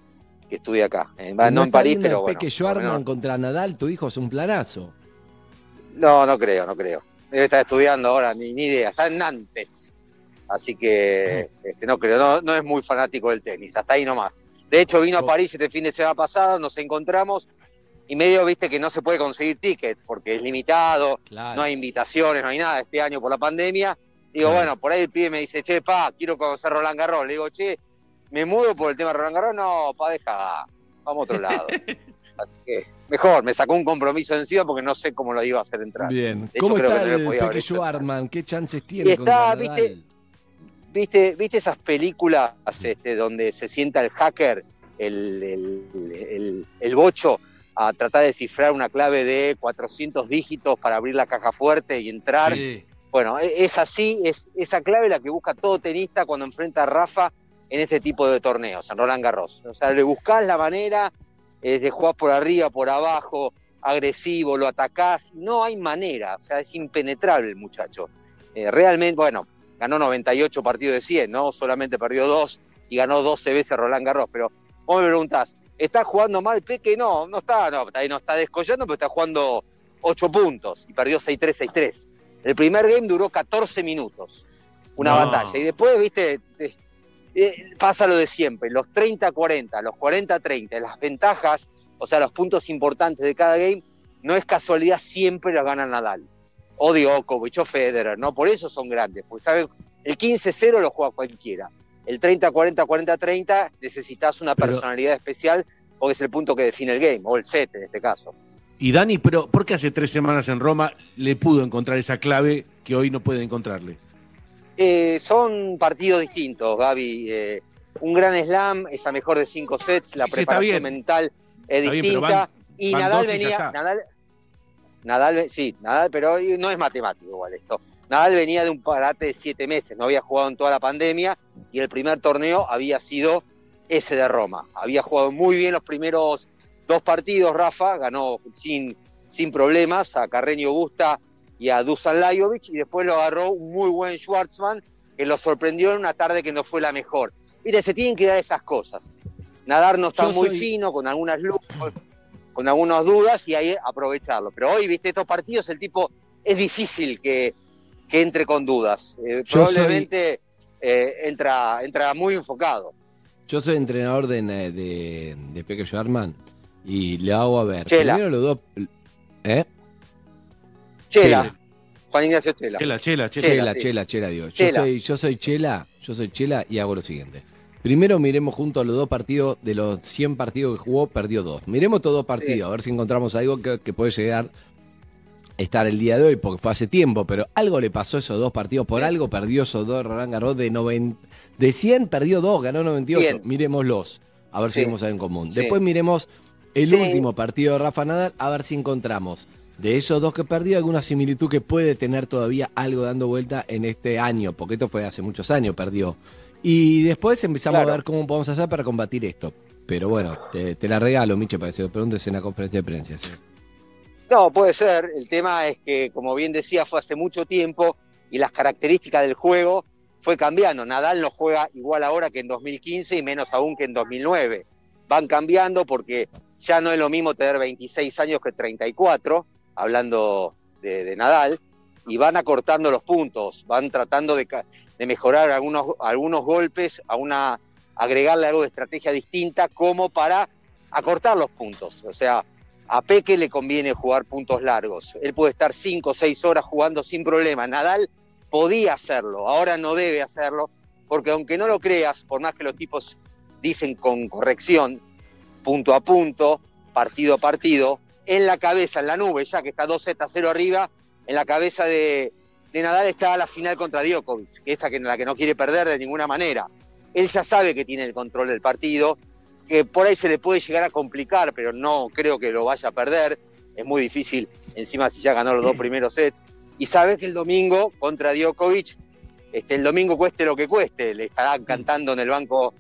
que estudia acá. Eh, no, en París, pero bueno. Lo Schwarman menos- contra Nadal, tu hijo es un planazo. No, no creo, no creo. Debe estar estudiando ahora, ni, ni idea. Está en Nantes. Así que este, no creo, no, no es muy fanático del tenis, hasta ahí nomás. De hecho, vino a París este fin de semana pasado, nos encontramos y medio viste que no se puede conseguir tickets porque es limitado, no hay invitaciones, no hay nada este año por la pandemia. Digo, Claro. bueno, por ahí el pibe me dice, che, pa, quiero conocer Roland Garros. Le digo, che, ¿me mudo por el tema de Roland Garros? No, pa, deja, vamos a otro lado. Así que mejor, me sacó un compromiso encima porque no sé cómo lo iba a hacer entrar. Bien. De hecho, ¿Cómo creo está que no lo el Peque. Schwarman? ¿Qué chances tiene Y está, viste, viste, viste esas películas este, donde se sienta el hacker, el, el, el- el bocho, a tratar de descifrar una clave de 400 dígitos para abrir la caja fuerte y entrar. Bueno, e- es así, es esa clave la que busca todo tenista cuando enfrenta a Rafa en este tipo de torneos, en Roland Garros. O sea, le buscás la manera eh, de jugar por arriba, por abajo, agresivo, lo atacás. No hay manera, o sea, es impenetrable el muchacho. Eh, realmente, bueno, ganó 98 partidos de 100, ¿no? Solamente perdió dos y ganó 12 veces Roland Garros. Pero vos me preguntás, ¿está jugando mal Peque? No, no está, no, está, no está descollando, pero está jugando 8 puntos y perdió 6-3, 6-3. El primer game duró 14 minutos, una No. batalla. Y después, viste, te- eh, pasa lo de siempre, los 30-40, los 40-30, las ventajas, o sea, los puntos importantes de cada game, no es casualidad, siempre los gana Nadal. O Djokovic o Federer, ¿no? Por eso son grandes, porque saben, el 15-0 lo juega cualquiera. El 30-40, 40-30 necesitas una Pero- personalidad especial porque es el punto que define el game, o el set en este caso. Y Dani, pero ¿por qué hace tres semanas en Roma le pudo encontrar esa clave que hoy no puede encontrarle? Eh, son partidos distintos, Gaby. Eh, un gran slam es a mejor de cinco sets, la Sí, preparación mental es Está bien, pero distinta. van- y van Nadal y venía. Nadal, Nadal, sí, Nadal, pero no es matemático igual esto. Nadal venía de un parate de siete meses, no había jugado en toda la pandemia y el primer torneo había sido ese de Roma. Había jugado muy bien los primeros dos partidos, Rafa, ganó sin, sin problemas a Carreño Busta y a Dusan Lajovic y después lo agarró un muy buen Schwartzman que lo sorprendió en una tarde que no fue la mejor. Mire, se tienen que dar esas cosas. Nadar no está Yo muy soy- fino, con algunas luces, con algunas dudas y ahí aprovecharlo. Pero hoy, viste, estos partidos el tipo es difícil que, que entre con dudas. Eh, probablemente eh, entra, entra muy enfocado. Yo soy entrenador de, de, de Pequeño Arman y le hago a ver. Chela. Primero los dos. ¿Eh? Chela, Chela. Juan Ignacio Chela. Chela, chela, Chela, sí. chela, chela, digo. Yo Chela. soy, yo soy Chela, yo soy Chela y hago lo siguiente. Primero miremos juntos los dos partidos, de los 100 partidos que jugó, perdió dos. Miremos todos dos partidos, a ver si encontramos algo que, que puede llegar a estar el día de hoy, porque fue hace tiempo, pero algo le pasó a esos dos partidos, por algo perdió esos dos Roland Garros de, 90, de 100, perdió dos, ganó 98. Bien. Miremoslos, a ver si vemos algo en común. Sí. Después miremos el Sí. último partido de Rafa Nadal, a ver si encontramos de esos dos que perdió alguna similitud que puede tener todavía algo dando vuelta en este año, porque esto fue hace muchos años, perdió. Y después empezamos Claro. a ver cómo podemos hacer para combatir esto. Pero bueno, te, te la regalo, Miche, para que se lo preguntes en la conferencia de prensa. sí. No, puede ser. El tema es que, como bien decía, fue hace mucho tiempo y las características del juego fue cambiando. Nadal no juega igual ahora que en 2015 y menos aún que en 2009. Van cambiando porque ya no es lo mismo tener 26 años que 34, hablando de, Nadal, y van acortando los puntos, van tratando de, mejorar algunos, algunos golpes, a una, agregarle algo de estrategia distinta como para acortar los puntos. O sea, a Peque le conviene jugar puntos largos. Él puede estar 5 o 6 horas jugando sin problema. Nadal podía hacerlo, ahora no debe hacerlo, porque aunque no lo creas, por más que los tipos dicen con corrección, punto a punto, partido a partido, en la cabeza, en la nube, ya que está 2 Z 0 arriba, en la cabeza de, de Nadal está la final contra Djokovic, que esa que la que no quiere perder de ninguna manera. Él ya sabe que tiene el control del partido, que por ahí se le puede llegar a complicar, pero no creo que lo vaya a perder. Es muy difícil, encima si ya ganó los dos primeros sets. Y sabe que el domingo contra Djokovic, este, el domingo cueste lo que cueste, le estarán cantando en el banco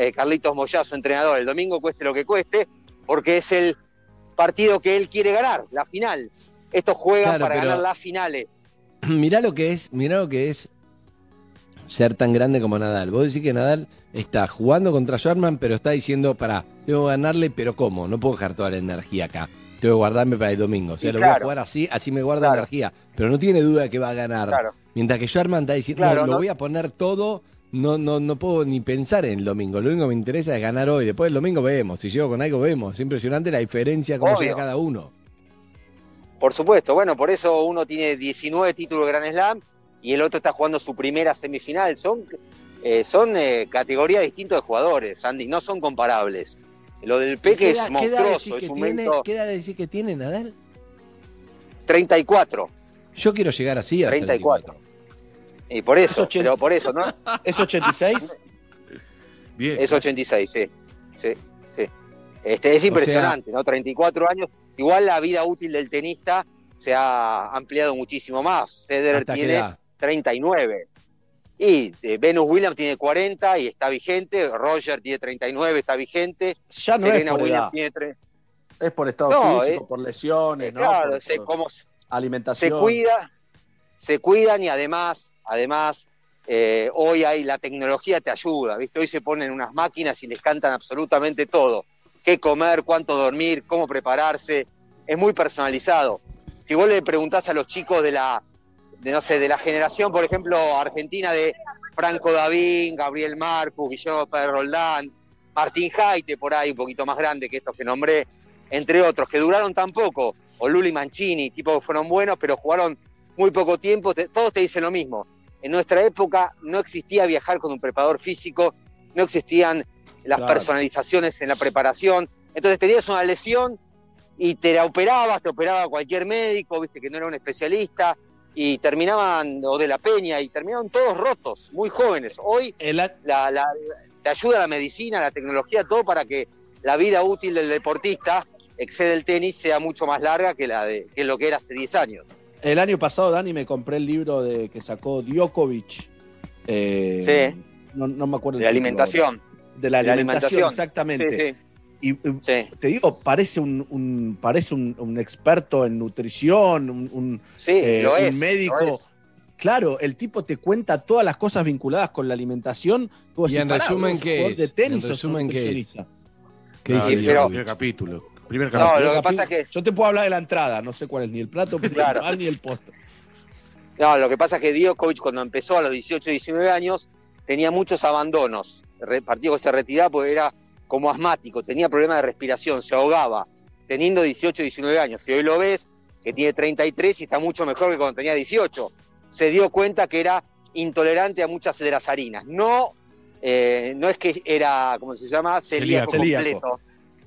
eh, Carlitos Moyazo, entrenador, el domingo cueste lo que cueste, porque es el partido que él quiere ganar, la final. Estos juegan Claro, para ganar las finales. mirá lo que es, mirá lo que es ser tan grande como Nadal. Vos decís que Nadal está jugando contra Sherman, pero está diciendo, para, tengo que ganarle, pero ¿cómo? No puedo dejar toda la energía acá. Tengo que guardarme para el domingo. O sea, lo voy a jugar así, así me guarda energía. Pero no tiene duda de que va a ganar. Mientras que Sherman está diciendo, no, lo no. voy a poner todo, no, no, no puedo ni pensar en el domingo. Lo único que me interesa es ganar hoy. Después del domingo vemos. Si llego con algo, vemos. Es impresionante la diferencia, Obvio. llega cada uno. Por supuesto, bueno, por eso uno tiene 19 títulos de Grand Slam y el otro está jugando su primera semifinal. Son, eh, son eh, categorías distintas de jugadores, Andy, no son comparables. Lo del Peque ¿Qué es edad- qué edad decís monstruoso, que tiene- momento ¿Qué edad decís que tiene Nadal? 34. Yo quiero llegar así a 34. Y por eso, Es 80. pero por eso, ¿no? ¿Es 86? Bien. Es 86, sí. Sí, sí. Este, es impresionante, ¿no? 34 años. Igual la vida útil del tenista se ha ampliado muchísimo más. Federer ¿Hasta qué tiene edad? 39. Y eh, Venus Williams tiene 40 y está vigente. Roger tiene 39, está vigente. Ya no Serena es por Williams edad. tiene 3. Es por estado No, físico, eh, por lesiones, ¿no? Claro, Por- se- por como se- se alimentación. cuida, se cuidan y además, además, eh, hoy hay la tecnología te ayuda, ¿viste? Hoy se ponen unas máquinas y les cantan absolutamente todo. Qué comer, cuánto dormir, cómo prepararse. Es muy personalizado. Si vos le preguntás a los chicos de la, de, no sé, de la generación, por ejemplo, argentina de Franco Davín, Gabriel Marcus, Guillermo Pérez Roldán, Martín Jaite, por ahí, un poquito más grande que estos que nombré, entre otros, que duraron tan poco, o Luli Mancini, tipos que fueron buenos, pero jugaron muy poco tiempo, te- todos te dicen lo mismo. En nuestra época no existía viajar con un preparador físico, no existían las Claro. personalizaciones en la preparación, entonces tenías una lesión y te la operabas, te operaba cualquier médico, viste que no era un especialista, y terminaban, o de la peña, y terminaban todos rotos, muy jóvenes. Hoy la, la- te ayuda la medicina, la tecnología, todo para que la vida útil del deportista, excede el tenis, sea mucho más larga que, la de, que lo que era hace 10 años. El año pasado, Dani, me compré el libro de que sacó Djokovic. eh, Sí. No, no me acuerdo. De la alimentación. De la De la alimentación, alimentación. exactamente. Sí, sí. Y te digo, parece un, un- parece un, un experto en nutrición, un, un, Sí, eh, lo un es, médico. lo es. Claro, el tipo te cuenta todas las cosas vinculadas con la alimentación. Tú Y en resumen, ¿qué es? de tenis En resumen, ¿qué es? nutricionista. ¿Qué Ah, dice el capítulo. Primer No, lo que pasa es que- Yo te puedo hablar de la entrada, no sé cuál es ni el plato principal Claro. ni el postre. No, lo que pasa es que Djokovic cuando empezó a los 18, 19 años tenía muchos abandonos. Partido que se retiraba porque era como asmático, tenía problemas de respiración, se ahogaba, teniendo 18, 19 años. Y hoy lo ves, que tiene 33 y está mucho mejor que cuando tenía 18. Se dio cuenta que era intolerante a muchas de las harinas. No, eh, no es que era, ¿cómo se llama? Celíaco, Celíaco. completo.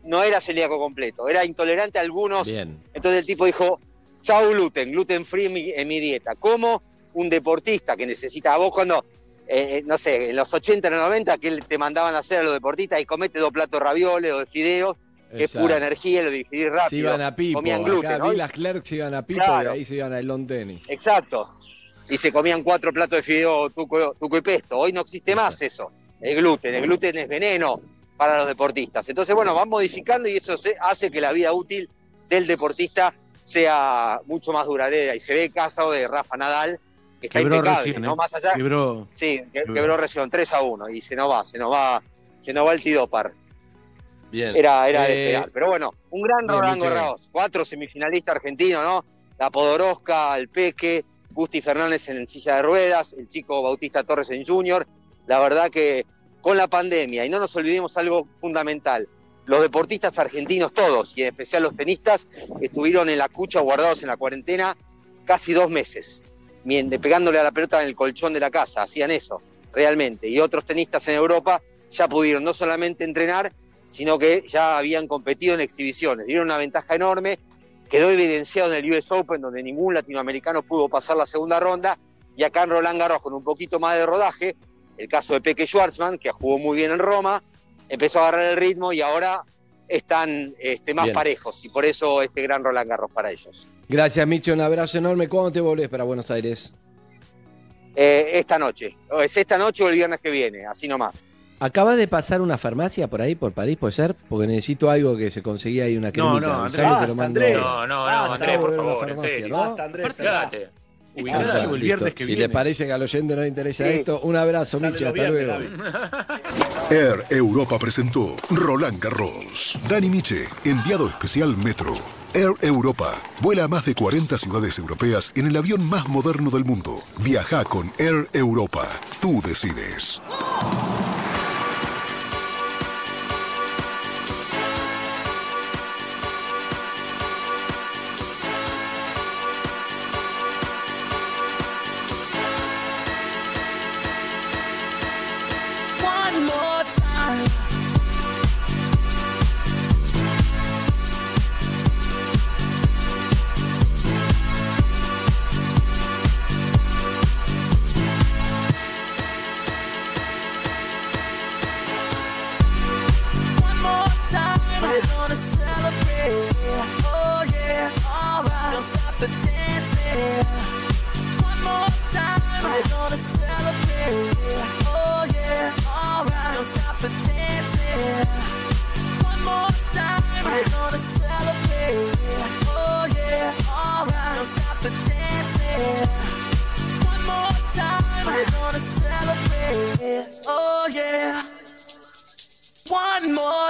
No era celíaco completo, era intolerante a algunos Bien. entonces el tipo dijo, chau gluten, gluten free en mi, en mi dieta. Como un deportista que necesita, vos cuando, eh, eh, no sé, en los 80, en los 90, que te mandaban a hacer a los deportistas y comete dos platos de ravioles o de fideos, que es pura energía, lo digerís rápido. Se iban a Pipo. Comían Acá gluten, ¿no? vi las Clerks se iban a Pipo Claro. y ahí se iban a Elon Tenis. Exacto. Y se comían cuatro platos de fideo tuco, tuco y pesto. Hoy no existe más eso. El gluten. El gluten es veneno para los deportistas. Entonces, bueno, van modificando y eso se- hace que la vida útil del deportista sea mucho más duradera. Y se ve el caso de Rafa Nadal, que está Quebró impecable, recién, ¿no? ¿eh? Más allá. Quebró. Sí, que- Quebró. quebró recién 3 a 1 y se nos va, se nos va, se nos va el tidopar. Bien. Era, era de Eh, esperar. Pero bueno, un gran bien, Roland. Garros. Cuatro semifinalistas argentinos, ¿no? La Podoroska, el Peque, Gusti Fernández en silla de ruedas, el chico Bautista Torres en Junior. La verdad que con la pandemia, y no nos olvidemos algo fundamental, los deportistas argentinos todos, y en especial los tenistas, estuvieron en la cucha guardados en la cuarentena casi dos meses, pegándole a la pelota en el colchón de la casa, hacían eso, realmente. Y otros tenistas en Europa ya pudieron no solamente entrenar, sino que ya habían competido en exhibiciones, dieron una ventaja enorme, quedó evidenciado en el US Open, donde ningún latinoamericano pudo pasar la segunda ronda, y acá en Roland Garros con un poquito más de rodaje, el caso de Peque Schwartzman, que jugó muy bien en Roma, empezó a agarrar el ritmo y ahora están este, más Bien. parejos, y por eso este gran Roland Garros para ellos. Gracias, Micho. Un abrazo enorme. ¿Cuándo te volvés para Buenos Aires? Eh, esta noche, o es esta noche o el viernes que viene, así nomás. ¿Acabas de pasar una farmacia por ahí, por París, puede ser? Porque necesito algo que se consiga ahí una cremita. no, Avisame, Andrés. No, no, no, Andrés, por favor, en farmacia, serio. ¿no? Basta, Andrés, Ah, el viernes que si viene. le parece que al oyente no le interesa Sí. esto, un abrazo, los Hasta viernes, luego. Air Europa presentó Roland Garros. Dani Miche, enviado especial Metro. Air Europa. Vuela a más de 40 ciudades europeas en el avión más moderno del mundo. Viaja con Air Europa. Tú decides.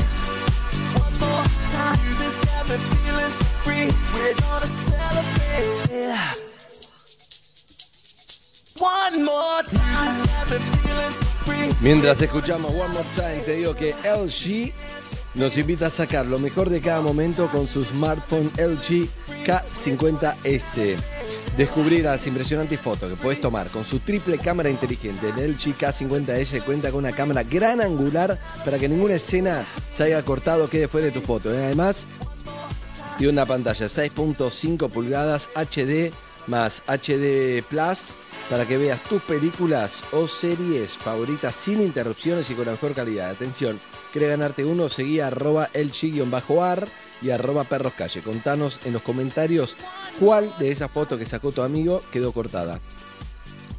One more time. Music's got me feeling so free. We're gonna celebrate. One more time. Music's got me feeling so free. Mientras escuchamos One More Time, te digo que LG nos invita a sacar lo mejor de cada momento con su smartphone LG K50S. Descubrir las impresionantes fotos que puedes tomar con su triple cámara inteligente. El LG K50S cuenta con una cámara gran angular para que ninguna escena se haya cortado o quede fuera de tu foto. Y además, tiene una pantalla 6.5 pulgadas HD más HD Plus para que veas tus películas o series favoritas sin interrupciones y con la mejor calidad. Atención, ¿querés ganarte uno? Seguí arroba elchi-ar y arroba perroscalle. Contanos en los comentarios cuál de esas fotos que sacó tu amigo quedó cortada.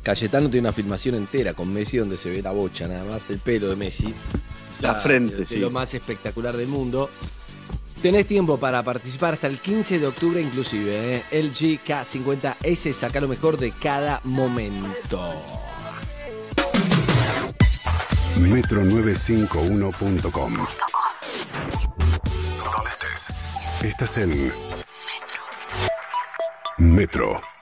Cayetano tiene una filmación entera con Messi donde se ve la bocha, nada más el pelo de Messi. La frente, de- sí. lo más espectacular del mundo. Tenés tiempo para participar hasta el 15 de octubre inclusive. ¿eh? LG K50S saca lo mejor de cada momento. Metro951.com Donde estés. Estás en Metro.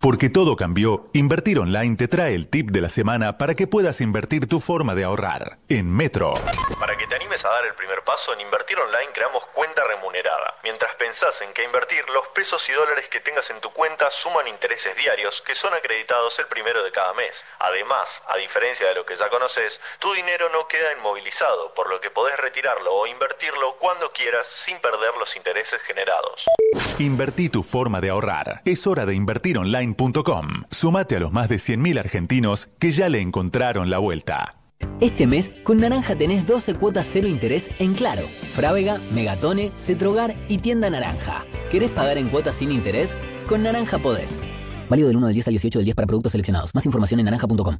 Porque todo cambió, Invertir Online te trae el tip de la semana para que puedas invertir tu forma de ahorrar. En Metro. Para que te animes a dar el primer paso, en Invertir Online creamos cuenta remunerada. Mientras pensás en qué invertir, los pesos y dólares que tengas en tu cuenta suman intereses diarios que son acreditados el primero de cada mes. Además, a diferencia de lo que ya conoces, tu dinero no queda inmovilizado, por lo que podés retirarlo o invertirlo cuando quieras sin perder los intereses generados. Invertí tu forma de ahorrar. Es hora de invertironline.com. Sumate a los más de 100.000 argentinos que ya le encontraron la vuelta. Este mes, con Naranja tenés 12 cuotas cero interés en Claro, Frávega, Megatone, Cetrogar y Tienda Naranja. ¿Querés pagar en cuotas sin interés? Con Naranja podés. Válido del 1 del 10 al 18 del 10 para productos seleccionados. Más información en naranja.com.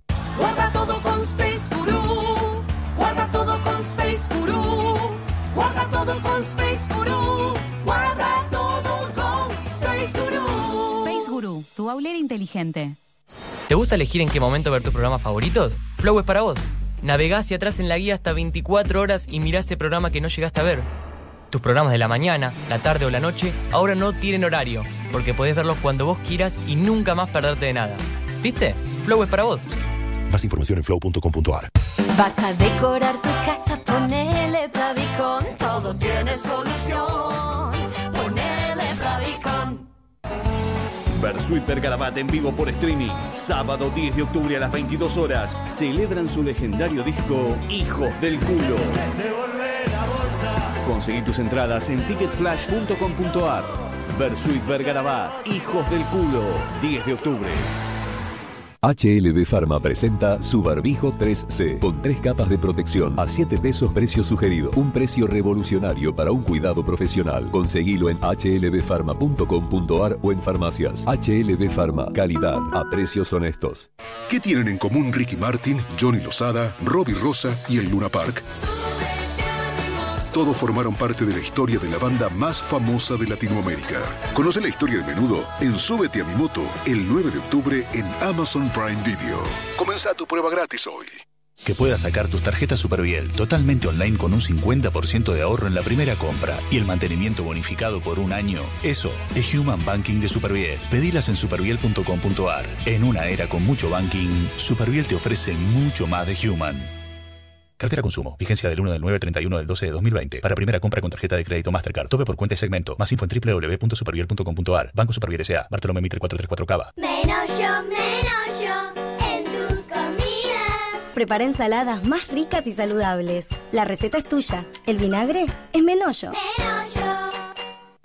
tu baulera inteligente. ¿Te gusta elegir en qué momento ver tus programas favoritos? Flow es para vos. Navegá hacia atrás en la guía hasta 24 horas y mirá ese programa que no llegaste a ver. Tus programas de la mañana, la tarde o la noche ahora no tienen horario, porque podés verlos cuando vos quieras y nunca más perderte de nada. ¿Viste? Flow es para vos. Más información en flow.com.ar. Vas a decorar tu casa, ponele Bravicon. Todo tiene solución. Versuit Vergarabat en vivo por streaming. Sábado 10 de octubre a las 22 horas. Celebran su legendario disco Hijos del Culo. Conseguí tus entradas en ticketflash.com.ar. Versuit Vergarabat, Hijos del Culo. 10 de octubre. HLB Pharma presenta su barbijo 3C con tres capas de protección a 7 pesos precio sugerido. Un precio revolucionario para un cuidado profesional. Conseguilo en hlbpharma.com.ar o en farmacias. HLB Pharma, calidad a precios honestos. ¿Qué tienen en común Ricky Martin, Johnny Lozada, Robbie Rosa y el Luna Park? Todos formaron parte de la historia de la banda más famosa de Latinoamérica. Conoce la historia de Menudo en Súbete a mi moto el 9 de octubre en Amazon Prime Video. Comienza tu prueba gratis hoy. Que puedas sacar tus tarjetas Superviel totalmente online con un 50% de ahorro en la primera compra y el mantenimiento bonificado por un año. Eso es Human Banking de Superviel. Pedilas en superviel.com.ar. En una era con mucho banking, Superviel te ofrece mucho más de Human. Cartera Consumo. Vigencia del 1 del 9 al 31 del 12 de 2020. Para primera compra con tarjeta de crédito Mastercard. Tope por cuenta y segmento. Más info en www.superviel.com.ar. Banco Superviel S.A. Bartolomé Mitre 434 Cava. Menos yo, menos yo en tus comidas. Prepara ensaladas más ricas y saludables. La receta es tuya. El vinagre es menollo.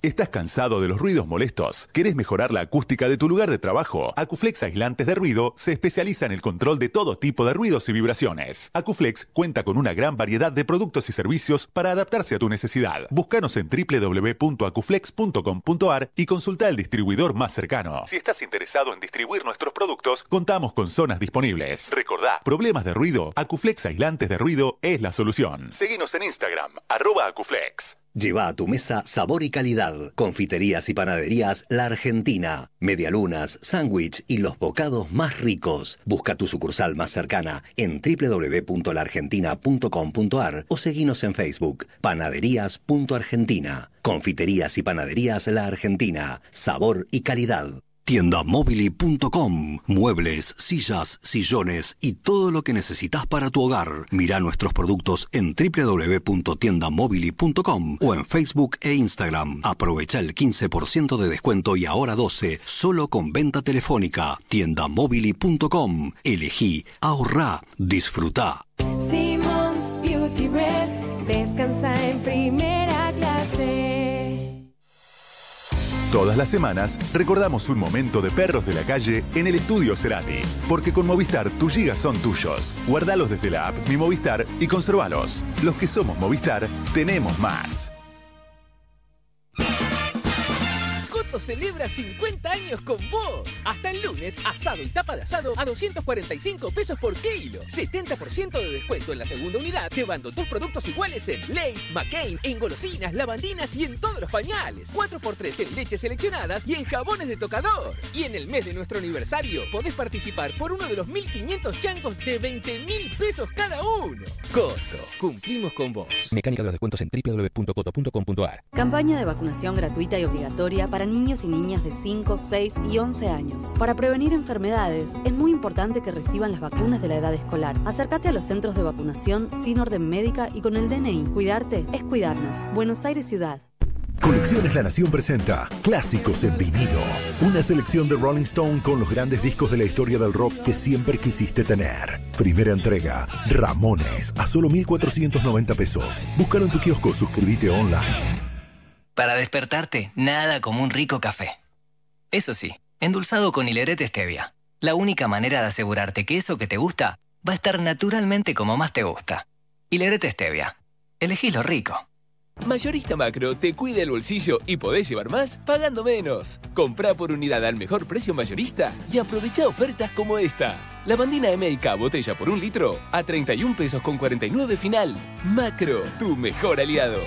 ¿Estás cansado de los ruidos molestos? ¿Querés mejorar la acústica de tu lugar de trabajo? Acuflex Aislantes de Ruido se especializa en el control de todo tipo de ruidos y vibraciones. Acuflex cuenta con una gran variedad de productos y servicios para adaptarse a tu necesidad. Búscanos en www.acuflex.com.ar y consulta el distribuidor más cercano. Si estás interesado en distribuir nuestros productos, contamos con zonas disponibles. Recordá, problemas de ruido, Acuflex Aislantes de Ruido es la solución. Seguinos en Instagram, arroba Acuflex. Lleva a tu mesa sabor y calidad. Confiterías y panaderías La Argentina. Medialunas, sándwich y los bocados más ricos. Busca tu sucursal más cercana en www.laargentina.com.ar o seguinos en Facebook. Panaderías.argentina. Confiterías y panaderías La Argentina. Sabor y calidad. Tiendamobili.com. Muebles, sillas, sillones y todo lo que necesitas para tu hogar. Mira nuestros productos en www.tiendamobili.com o en Facebook e Instagram. Aprovecha el 15% de descuento y ahora 12 solo con venta telefónica. Tiendamobili.com. Elegí, ahorrá, disfruta. Simmons Beauty Rest descansa en Todas las semanas recordamos un momento de perros de la calle en el estudio Cerati. Porque con Movistar tus gigas son tuyos. Guardalos desde la app Mi Movistar y conservalos. Los que somos Movistar tenemos más. Celebra 50 años con vos. Hasta el lunes, asado y tapa de asado a 245 pesos por kilo. 70% de descuento en la segunda unidad, llevando dos productos iguales en Lays, McCain, en golosinas, lavandinas y en todos los pañales. 4x3 en leches seleccionadas y en jabones de tocador. Y en el mes de nuestro aniversario, podés participar por uno de los 1500 changos de 20 mil pesos cada uno. Coto, cumplimos con vos. Mecánica de los descuentos en www.coto.com.ar. Campaña de vacunación gratuita y obligatoria para niños y niñas de 5, 6 y 11 años. Para prevenir enfermedades, es muy importante que reciban las vacunas de la edad escolar. Acércate a los centros de vacunación sin orden médica y con el DNI. Cuidarte es cuidarnos. Buenos Aires Ciudad. Colecciones La Nación presenta Clásicos en vinilo. Una selección de Rolling Stone con los grandes discos de la historia del rock que siempre quisiste tener. Primera entrega, Ramones, a solo 1.490 pesos. Búscalo en tu kiosco, suscríbete online. Para despertarte, nada como un rico café. Eso sí, endulzado con hilerete stevia. La única manera de asegurarte que eso que te gusta va a estar naturalmente como más te gusta. Hilerete stevia. Elegí lo rico. Mayorista Macro te cuida el bolsillo y podés llevar más pagando menos. Comprá por unidad al mejor precio mayorista y aprovecha ofertas como esta. Lavandina MIK botella por un litro a 31 pesos con 49 final. Macro, tu mejor aliado.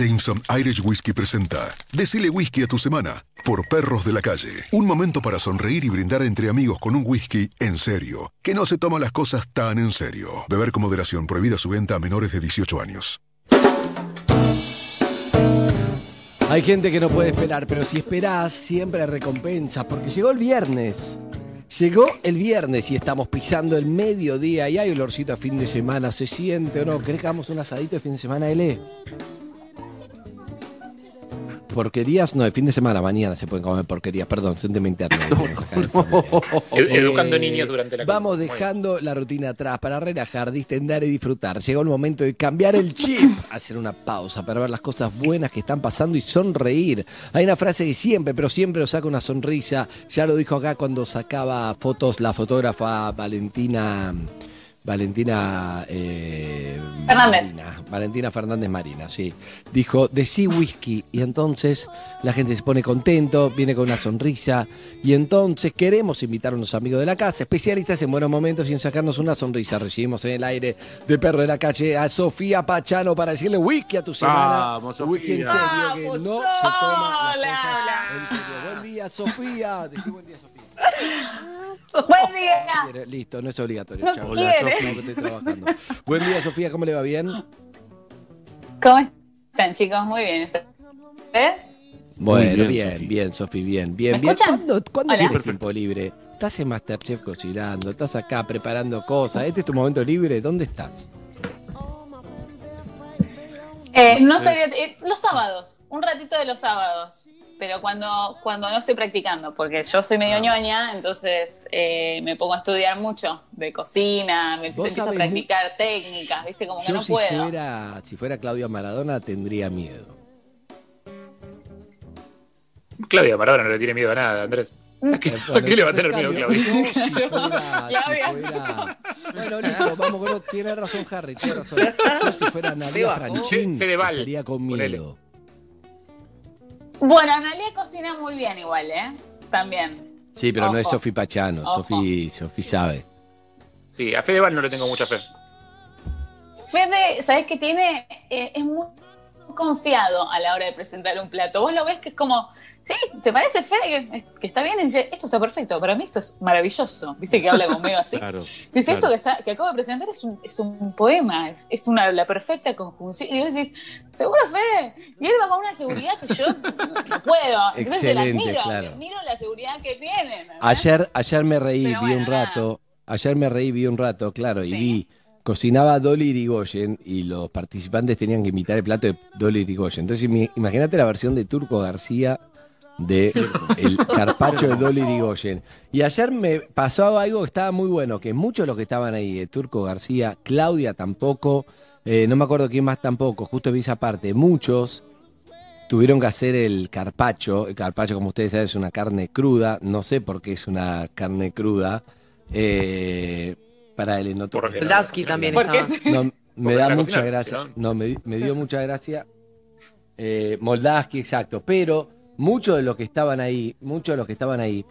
Jameson Irish Whiskey presenta Decile whisky a tu semana por Perros de la Calle. Un momento para sonreír y brindar entre amigos con un whisky en serio, que no se toma las cosas tan en serio. Beber con moderación, prohibida su venta a menores de 18 años. Hay gente que no puede esperar, pero si esperás, siempre hay recompensas, porque llegó el viernes. Llegó el viernes y estamos pisando el mediodía y hay olorcito a fin de semana. ¿Se siente o no? ¿Querés que hagamos un asadito de fin de semana, L? Porquerías, no, el fin de semana, mañana se pueden comer porquerías, perdón, es un tema interno. Ed- Educando niños durante la Vamos dejando la rutina atrás para relajar, distender y disfrutar. Llegó el momento de cambiar el chip, hacer una pausa para ver las cosas buenas que están pasando y sonreír. Hay una frase que siempre, pero siempre nos saca una sonrisa. Ya lo dijo acá cuando sacaba fotos la fotógrafa Valentina Valentina eh, Fernández. Marina, Valentina Fernández Marina, sí. Dijo, decí whisky. Y entonces la gente se pone contento, viene con una sonrisa. Y entonces queremos invitar a unos amigos de la casa, especialistas en buenos momentos y en sacarnos una sonrisa. Recibimos en el aire de perro de la calle a Sofía Pachano para decirle whisky a tu semana. Vamos, Whisky en Sofía. serio, que no se toma las cosas en serio. Buen día, Sofía. Decí buen día, Sofía. Buen día. Listo, no es obligatorio. No quiere. Sofía, que estoy trabajando. Buen día, Sofía, ¿cómo le va? ¿Bien? ¿Cómo están, chicos? Muy bien. ¿Ustedes? Bueno, bien, bien, Sofi. bien, bien, bien, ¿Me bien. ¿Cuándo, cuándo tienes tiempo libre? Estás en Masterchef cocinando, estás acá preparando cosas. ¿Este es tu momento libre? ¿Dónde estás? Eh, no estaría, eh, los sábados, un ratito de los sábados, pero cuando, cuando no estoy practicando, porque yo soy Ah. medio ñoña, entonces eh, me pongo a estudiar mucho de cocina, me empiezo a practicar técnicas, ¿viste? Como que Yo no si puedo. fuera, si fuera Claudia Maradona tendría miedo. Claudia Maradona no le tiene miedo a nada, Andrés. ¿A qué, a qué le va a tener miedo Claudia? Yo, si fuera, si Claudia. fuera- Bueno, listo, vamos con. Tiene razón Harry, tiene razón. Yo si fuera Nadia. Franchín, estaría con ponele. miedo. Bueno, Analia cocina muy bien igual, ¿eh? También. Sí, pero no es. Sofi Pachano. Sofi, Sofi sabe. Sí, a Fedeval no le tengo mucha fe. Fede, ¿sabés qué tiene? Eh, es muy confiado a la hora de presentar un plato. Vos lo ves que es como, sí, ¿te parece Fede que, está bien? Y dice, esto está perfecto, para mí esto es maravilloso. ¿Viste que habla medio así? Claro. Dice, claro. esto que, está, que acabo de presentar es un, es un poema, es, es una, la perfecta conjunción. Y vos decís, ¿seguro, Fede? Y él va con una seguridad que yo no puedo. Entonces se la admiro, claro. admiro la seguridad que tienen. ¿verdad? Ayer, ayer me reí, Pero vi bueno, un nada. rato. Ayer me reí, vi un rato, claro, y vi. Cocinaba Dolly Irigoyen y los participantes tenían que imitar el plato de Dolly Irigoyen. Entonces, imagínate la versión de Turco García de el carpacho de Dolly Irigoyen. Y ayer me pasó algo que estaba muy bueno, que muchos de los que estaban ahí, eh, Turco García, Claudia tampoco, eh, no me acuerdo quién más tampoco, justo vi esa parte, muchos tuvieron que hacer el carpacho. El carpacho, como ustedes saben, es una carne cruda. No sé por qué es una carne cruda. Eh, para el enoto. Porque- Moldavsky también estaba. No, me da mucha cocina, gracia. si No, me, me dio mucha gracia. Eh, Moldavsky, exacto. Pero muchos de los que estaban ahí, muchos de los que estaban ahí,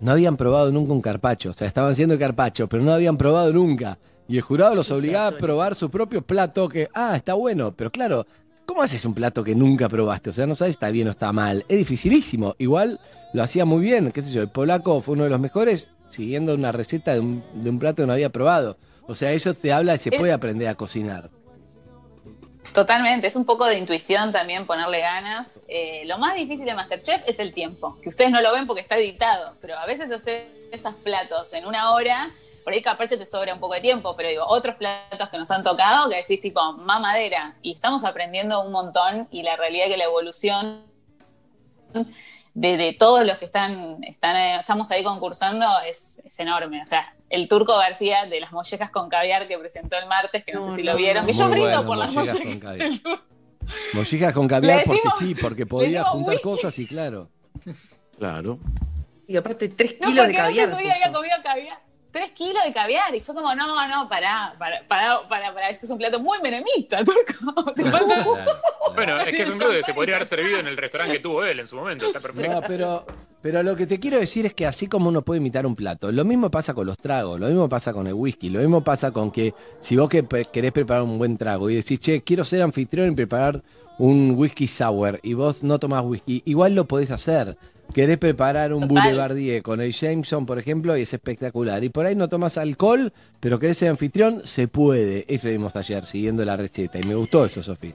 no habían probado nunca un carpacho. O sea, estaban haciendo carpacho, pero no habían probado nunca. Y el jurado los obligaba a probar su propio plato que, ah, está bueno. Pero claro, ¿cómo haces un plato que nunca probaste? O sea, no sabes si está bien o está mal. Es dificilísimo. Igual lo hacía muy bien. ¿Qué sé yo? El polaco fue uno de los mejores siguiendo una receta de un, de un plato que no había probado. O sea, eso te habla de se Es- puede aprender a cocinar. Totalmente, es un poco de intuición también ponerle ganas. Eh, lo más difícil de Masterchef es el tiempo, que ustedes no lo ven porque está editado, pero a veces hacer esos platos en una hora, por ahí capacho te sobra un poco de tiempo, pero digo, otros platos que nos han tocado que decís tipo mamadera, y estamos aprendiendo un montón y la realidad es que la evolución de, de todos los que están, están eh, estamos ahí concursando es, es enorme. O sea, el turco García de las mollejas con caviar que presentó el martes, que no, No, sé si no, lo vieron, no. que yo brindo bueno, por las mollejas con mollejas. caviar. Mollejas con caviar Le porque decimos- sí, porque podía decimos juntar whisky. cosas y claro. Claro. Y aparte, tres No, kilos de porque no caviar. se subía, había comido caviar. Tres kilos de caviar. Y fue como, no, no, pará, pará, pará, pará, pará. Esto es un plato muy menemista, turco. Bueno, es que es un plato que se podría haber servido en el restaurante que tuvo él en su momento. Está perfecto. No, pero, pero lo que te quiero decir es que así como uno puede imitar un plato, lo mismo pasa con los tragos, lo mismo pasa con el whisky, lo mismo pasa con que si vos que querés preparar un buen trago y decís, che, quiero ser anfitrión y preparar un whisky sour y vos no tomás whisky, igual lo podés hacer. Querés preparar un Total. Boulevardier con el Jameson, por ejemplo, y es espectacular. Y por ahí no tomas alcohol, pero querés ser anfitrión, se puede. Eso vimos ayer, siguiendo la receta. Y me gustó eso, Sofía.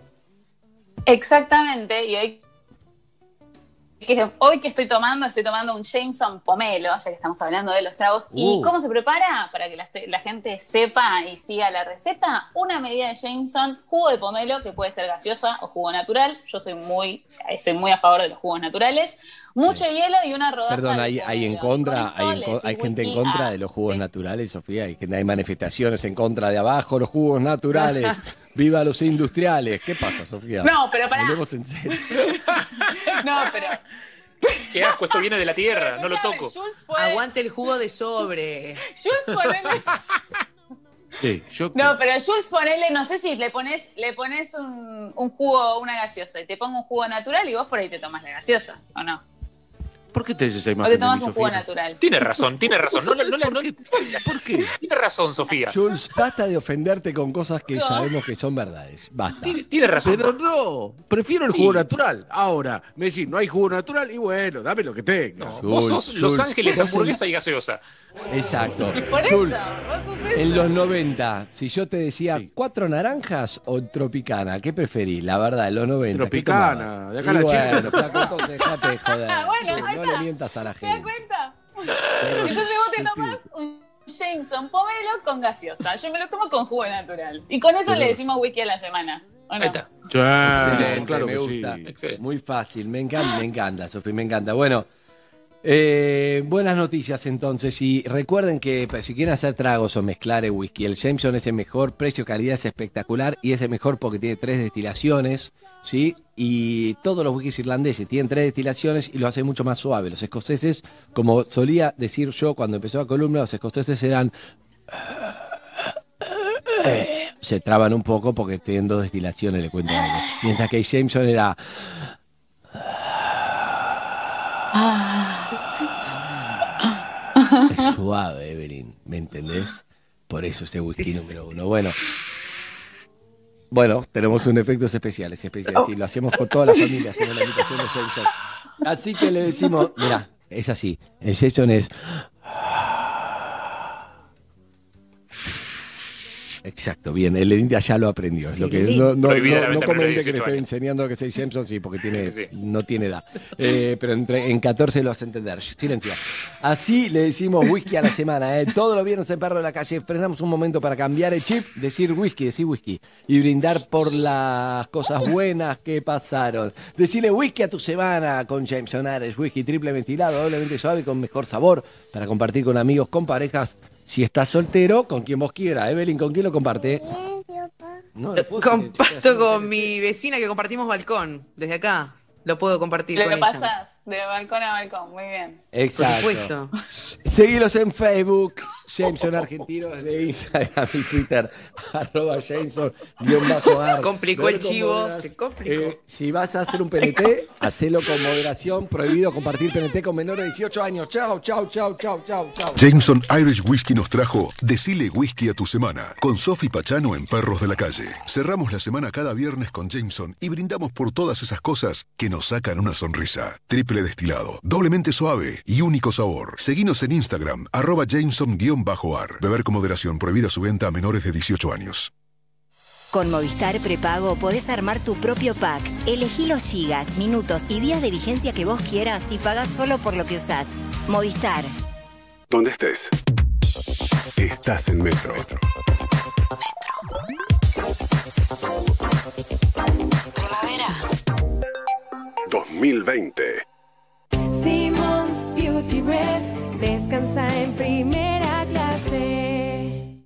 Exactamente. Y hoy que, hoy que estoy tomando, estoy tomando un Jameson pomelo, ya que estamos hablando de los tragos. ¿Y Uh. cómo se prepara? Para que la, la gente sepa y siga la receta, una medida de Jameson, jugo de pomelo, que puede ser gaseosa o jugo natural. Yo soy muy, estoy muy a favor de los jugos naturales. Mucho hielo y una rodaja Perdón, de hay, hay en contra, hay, en hay gente en contra de los jugos sí. naturales, Sofía. Hay, gente- hay manifestaciones en contra de abajo los jugos naturales. ¡Viva los industriales! ¿Qué pasa, Sofía? No, pero pará. Hablemos en serio. No, pero Qué asco, esto viene de la tierra, no lo toco. Puede, Aguante el jugo de sobre. Jules Sí, yo No, pero Jules, ponele, no sé si le pones, le pones un, un jugo, una gaseosa, y te pongo un jugo natural y vos por ahí te tomas la gaseosa, ¿o no? ¿Por qué tenés esa O imagen te de tomas mí, un jugo natural. Tiene razón, tiene razón. No, no, no, no, ¿Por qué? Tiene razón, Sofía. Jules, basta de ofenderte con cosas que sabemos que son verdades. Basta. Tiene razón. Pero no, prefiero el jugo natural. Ahora, me decís, no hay jugo natural y bueno, dame lo que tengas. Vos sos Jules, Los Ángeles, hamburguesa y gaseosa. Exacto. Por eso, Jules, en los 90, si yo te decía cuatro naranjas o tropicana, ¿qué preferís? La verdad, en los 90. ¿qué Tropicana, de acá Y la bueno, chica. dejate de joder. Ah, bueno, no le mientas a la ¿Te das gente. cuenta? Entonces vos te tomás un Jameson pomelo con gaseosa. Yo me lo tomo con jugo natural. Y con eso le decimos whisky a la semana. ¿o no? Ahí está. Excelente, claro me que gusta. sí. Muy fácil, me encanta, me encanta, Sofi, me encanta. Bueno, eh, buenas noticias entonces. Y recuerden que pues, si quieren hacer tragos o mezclar el whisky, el Jameson es el mejor, precio-calidad es espectacular y es el mejor porque tiene tres destilaciones, ¿sí? Y todos los whiskies irlandeses tienen tres destilaciones y lo hace mucho más suave. Los escoceses, como solía decir yo cuando empezó la columna, los escoceses eran se traban un poco porque tienen dos destilaciones, le cuento algo. Mientras que Jameson era. Suave, Evelyn, ¿me entendés? Por eso ese whisky número uno. Bueno. Bueno, tenemos un efectos especiales, especiales. Y lo hacemos con toda la familia, hacemos la imitación de Jameson. Así que le decimos, mira, es así. El Jameson es. Exacto, bien, el India ya lo aprendió. Es lo que no, no, no, comente que le 18 estoy enseñando que soy Jameson, sí, porque tiene, Sí, sí, sí. no tiene edad. Eh, pero entre, en 14 lo vas a entender. Silencio. Así le decimos whisky a la semana. ¿eh? Todos los viernes en Perro de la Calle frenamos un momento para cambiar el chip, decir whisky, decir whisky. Y brindar por las cosas buenas que pasaron. Decirle whisky a tu semana con Jameson Ares. Whisky triple ventilado, doblemente suave y con mejor sabor. Para compartir con amigos, con parejas. Si estás soltero, con quien vos quieras. Evelyn, ¿con quién lo comparte? No, puedo Comparto con mi vecina que compartimos balcón. Desde acá lo puedo compartir Lo con que ella. pasás de balcón a balcón. Muy bien. Exacto. Por supuesto. Seguilos en Facebook, Jameson Argentinos de Instagram y Twitter, arroba Jameson, guion bajo ar. Complicó el Ver chivo, se complicó. Eh, si vas a hacer un PNT, hacelo con moderación, prohibido compartir PNT con menores de 18 años. Chao, chao, chao, chao, chao, chao. Jameson Irish Whiskey nos trajo Decile Whisky a tu semana con Sofi Pachano en Perros de la Calle. Cerramos la semana cada viernes con Jameson y brindamos por todas esas cosas que nos sacan una sonrisa. Triple destilado, doblemente suave y único sabor. Seguinos en Instagram, arroba Jameson-ar. Beber con moderación, prohibida su venta a menores de 18 años. Con Movistar Prepago podés armar tu propio pack. Elegí los gigas, minutos y días de vigencia que vos quieras y pagás solo por lo que usás. Movistar. Donde estés. Estás en Metro. Primavera. 2020. Beauty Rest descansa en primera clase.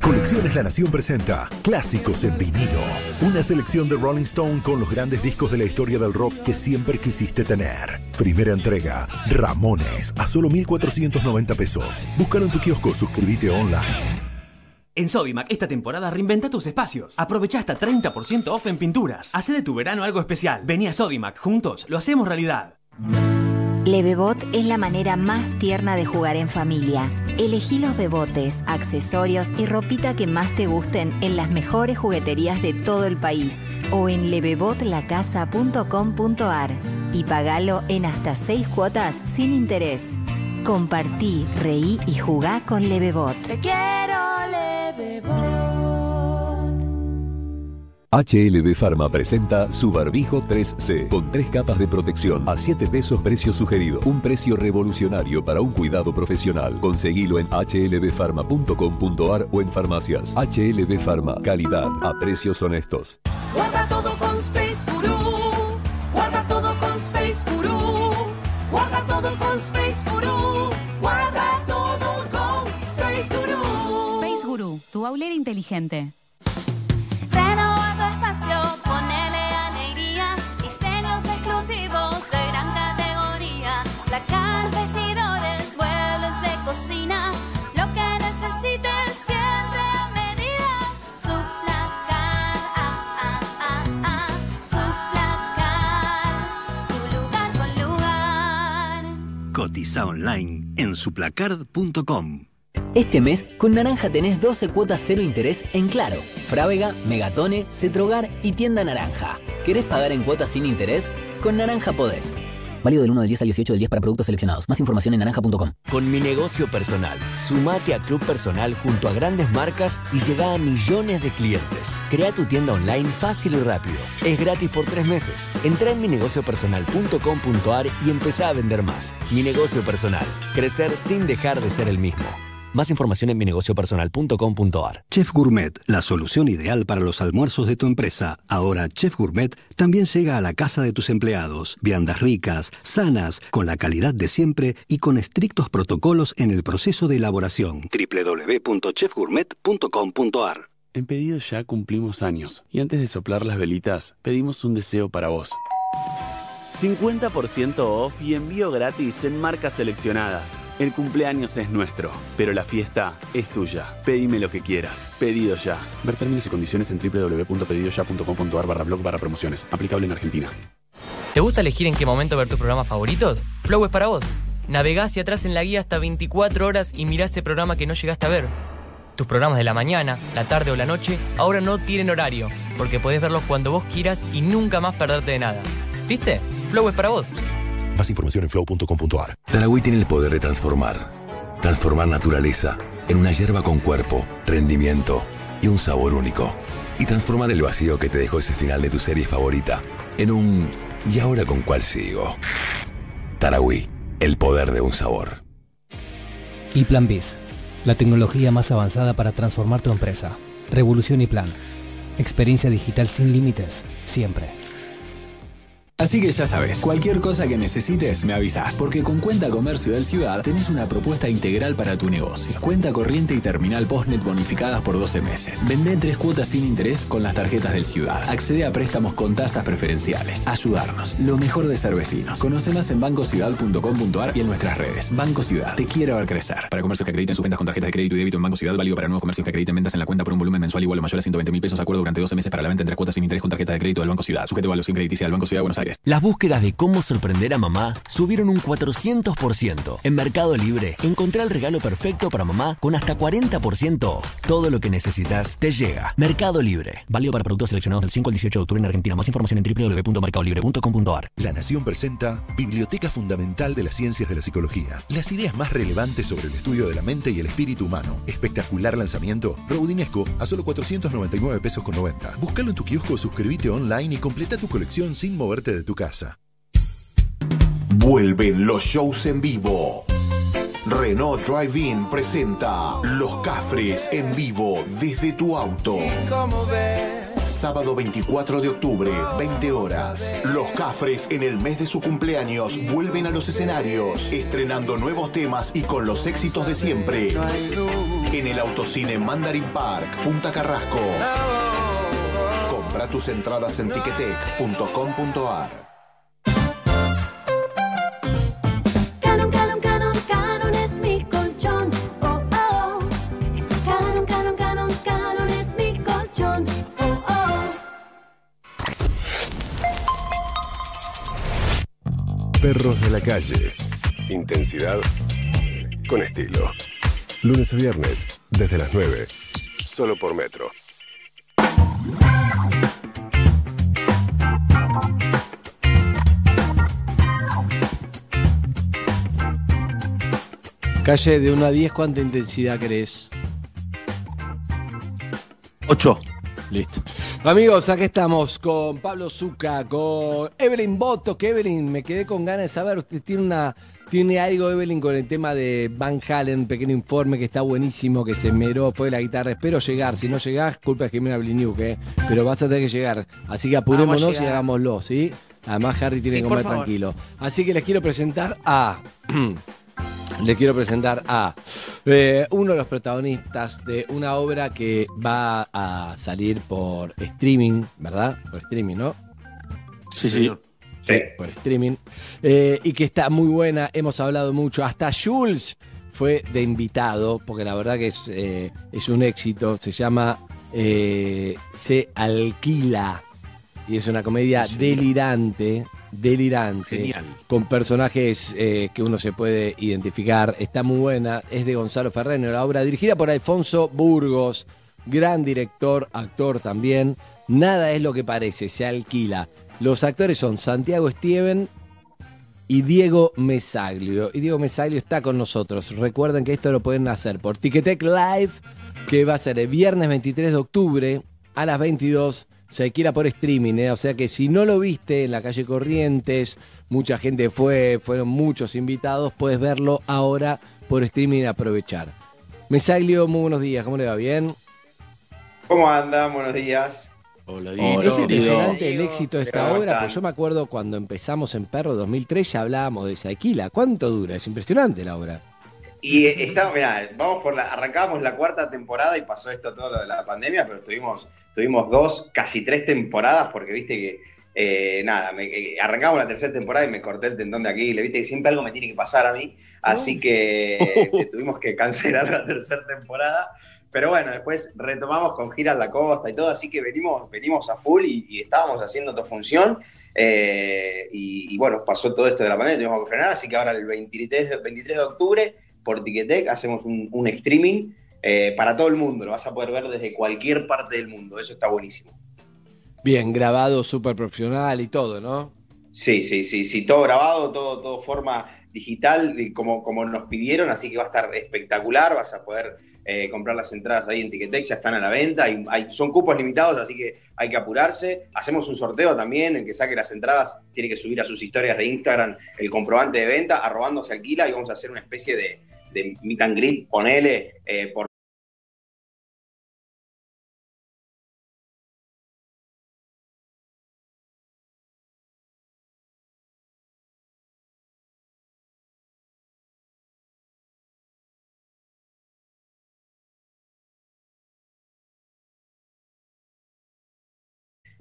Colecciones La Nación presenta Clásicos en vinilo. Una selección de Rolling Stone con los grandes discos de la historia del rock que siempre quisiste tener. Primera entrega, Ramones, a solo 1.490 pesos. Búscalo en tu kiosco, suscríbete online. En Sodimac, esta temporada reinventa tus espacios. Aprovecha hasta 30% off en pinturas. Hace de tu verano algo especial. Vení a Sodimac, juntos lo hacemos realidad. Levebot es la manera más tierna de jugar en familia. Elegí los bebotes, accesorios y ropita que más te gusten en las mejores jugueterías de todo el país o en levebotlacasa.com.ar y pagalo en hasta seis cuotas sin interés. Compartí, reí y jugá con Levebot. Te quiero, Levebot. HLB Pharma presenta su barbijo 3C con tres capas de protección a 7 pesos precio sugerido. Un precio revolucionario para un cuidado profesional. Conseguilo en hlbpharma.com.ar o en farmacias. HLB Pharma, calidad a precios honestos. Guarda todo con Space Guru. Guarda todo con Space Guru. Guarda todo con Space Guru. Guarda todo con Space Guru. Space Guru, tu aulera inteligente. Online en suplacard.com. Este mes, con Naranja tenés 12 cuotas cero interés en Claro, Frávega, Megatone, Cetrogar y Tienda Naranja. ¿Querés pagar en cuotas sin interés? Con Naranja podés. Válido del 1 del 10 al 18 del 10 para productos seleccionados. Más información en naranja.com. Con mi negocio personal, sumate a Club Personal junto a grandes marcas y llega a millones de clientes. Crea tu tienda online fácil y rápido. Es gratis por tres meses. Entra en minegociopersonal.com.ar y empezá a vender más. Mi negocio personal. Crecer sin dejar de ser el mismo. Más información en minegociopersonal.com.ar. Chef Gourmet, la solución ideal para los almuerzos de tu empresa. Ahora Chef Gourmet también llega a la casa de tus empleados. Viandas ricas, sanas, con la calidad de siempre y con estrictos protocolos en el proceso de elaboración. www.chefgourmet.com.ar En pedido ya cumplimos años y antes de soplar las velitas pedimos un deseo para vos. 50% off y envío gratis en marcas seleccionadas. El cumpleaños es nuestro, pero la fiesta es tuya. Pedime lo que quieras. Pedido ya. Ver términos y condiciones en www.pedidoya.com.ar barra blog barra promociones. Aplicable en Argentina. ¿Te gusta elegir en qué momento ver tus programas favoritos? Flow es para vos. Navegá hacia atrás en la guía hasta 24 horas y mirá ese programa que no llegaste a ver. Tus programas de la mañana, la tarde o la noche ahora no tienen horario, porque podés verlos cuando vos quieras y nunca más perderte de nada. ¿Viste? Flow es para vos. Más información en flow.com.ar. Tarahui tiene el poder de transformar. Transformar naturaleza en una hierba con cuerpo, rendimiento y un sabor único. Y transformar el vacío que te dejó ese final de tu serie favorita en un ¿y ahora con cuál sigo? Tarahui, el poder de un sabor. Y Plan Biz, la tecnología más avanzada para transformar tu empresa. Revolución y Plan. Experiencia digital sin límites, siempre. Así que ya sabes, cualquier cosa que necesites me avisas, porque con Cuenta Comercio del Ciudad tenés una propuesta integral para tu negocio. Cuenta corriente y terminal postnet bonificadas por 12 meses. Vende en tres cuotas sin interés con las tarjetas del Ciudad. Accede a préstamos con tasas preferenciales. Ayudarnos. Lo mejor de ser vecinos. Conoce más en bancociudad.com.ar y en nuestras redes. Banco Ciudad. Te quiero ver crecer. Para comercios que acrediten sus ventas con tarjetas de crédito y débito en Banco Ciudad, válido para nuevos comercios que acrediten ventas en la cuenta por un volumen mensual igual o mayor a 120 mil pesos. Acuerdo durante 12 meses para la venta en tres cuotas sin interés con tarjeta de crédito del Banco Ciudad. Sujeto a evaluación crediticia del Banco Ciudad Buenos Aires. Las búsquedas de cómo sorprender a mamá subieron un 400%. En Mercado Libre, encontrá el regalo perfecto para mamá con hasta 40% off. Todo lo que necesitas te llega. Mercado Libre. Válido para productos seleccionados del 5 al 18 de octubre en Argentina. Más información en www.mercadolibre.com.ar. La Nación presenta Biblioteca Fundamental de las Ciencias de la Psicología. Las ideas más relevantes sobre el estudio de la mente y el espíritu humano. Espectacular lanzamiento. Rodinesco a solo 499 pesos con 90. Búscalo en tu kiosco, suscríbete online y completa tu colección sin moverte de tu casa. Vuelven los shows en vivo. Renault Drive-In presenta Los Cafres en vivo desde tu auto. Sábado 24 de octubre, 20 horas. Los Cafres en el mes de su cumpleaños vuelven a los escenarios, estrenando nuevos temas y con los éxitos de siempre. En el autocine Mandarin Park, Punta Carrasco. Compra tus entradas en ticketek.com.ar. Canon, Canon, Canon, Canon es mi colchón. Oh, oh. Canon, Canon, Canon, Canon es mi colchón. Oh, oh. Perros de la calle. Intensidad con estilo. Lunes a viernes, desde las 9. Solo por Metro. Calle de 1 a 10, ¿cuánta intensidad querés? 8. Listo. Amigos, aquí estamos con Pablo Zuca, con Evelyn Boto, que Evelyn, me quedé con ganas de saber, usted tiene una tiene algo Evelyn con el tema de Van Halen, un pequeño informe que está buenísimo, que se meró, fue la guitarra. Espero llegar, si no llegás, culpa de Jimena Bliniuk, ¿eh? pero vas a tener que llegar. Así que apurémonos Vamos a y hagámoslo, ¿sí? Además Harry tiene Sí, que comer tranquilo. Así que les quiero presentar a... Les quiero presentar a eh, uno de los protagonistas de una obra que va a salir por streaming, ¿verdad? Por streaming, ¿no? Sí, sí. Sí, por streaming. Eh, y que está muy buena, hemos hablado mucho. Hasta Jules fue de invitado, porque la verdad que es, eh, es un éxito. Se llama eh, Se Alquila. Y es una comedia delirante. Delirante. Genial. Con personajes eh, que uno se puede identificar. Está muy buena. Es de Gonzalo Ferrero, la obra dirigida por Alfonso Burgos, gran director, actor también. Nada es lo que parece, se alquila. Los actores son Santiago Steven y Diego Mesaglio. Y Diego Mesaglio está con nosotros. Recuerden que esto lo pueden hacer por Ticketek Live, que va a ser el viernes 23 de octubre a las 22. Se por streaming, ¿eh? o sea que si no lo viste en la calle Corrientes, mucha gente fue, fueron muchos invitados, puedes verlo ahora por streaming y aprovechar. Mesaglio, muy buenos días, ¿cómo le va? ¿Bien? ¿Cómo andan? Buenos días. Hola, es impresionante el éxito de esta ¿Cómo obra, pues yo me acuerdo cuando empezamos en Perro 2003 ya hablábamos de Saquila. ¿Cuánto dura? Es impresionante la obra. Y eh, está, mirá, vamos por la, arrancamos la cuarta temporada y pasó esto todo lo de la pandemia, pero tuvimos, tuvimos dos, casi tres temporadas, porque viste que, eh, nada, me- eh, arrancamos la tercera temporada y me corté el tendón de aquí, le viste que siempre algo me tiene que pasar a mí, así que eh, tuvimos que cancelar la tercera temporada. Pero bueno, después retomamos con giras la costa y todo, así que venimos, venimos a full y, y estábamos haciendo tu función. eh, y, y bueno, pasó todo esto de la pandemia, tuvimos que frenar, así que ahora el 23, de- 23 de octubre por Ticketek hacemos un, un streaming eh, para todo el mundo, lo vas a poder ver desde cualquier parte del mundo, eso está buenísimo. Bien, grabado, súper profesional y todo, ¿no? Sí, sí, sí, sí, todo grabado, todo, todo forma digital, como, como nos pidieron, así que va a estar espectacular, vas a poder eh, comprar las entradas ahí en Ticketek, ya están a la venta, hay, hay- son cupos limitados, así que hay que apurarse. Hacemos un sorteo también, el que saque las entradas tiene que subir a sus historias de Instagram el comprobante de venta, arrobando se alquila y vamos a hacer una especie de, de meet and greet, ponele, eh, por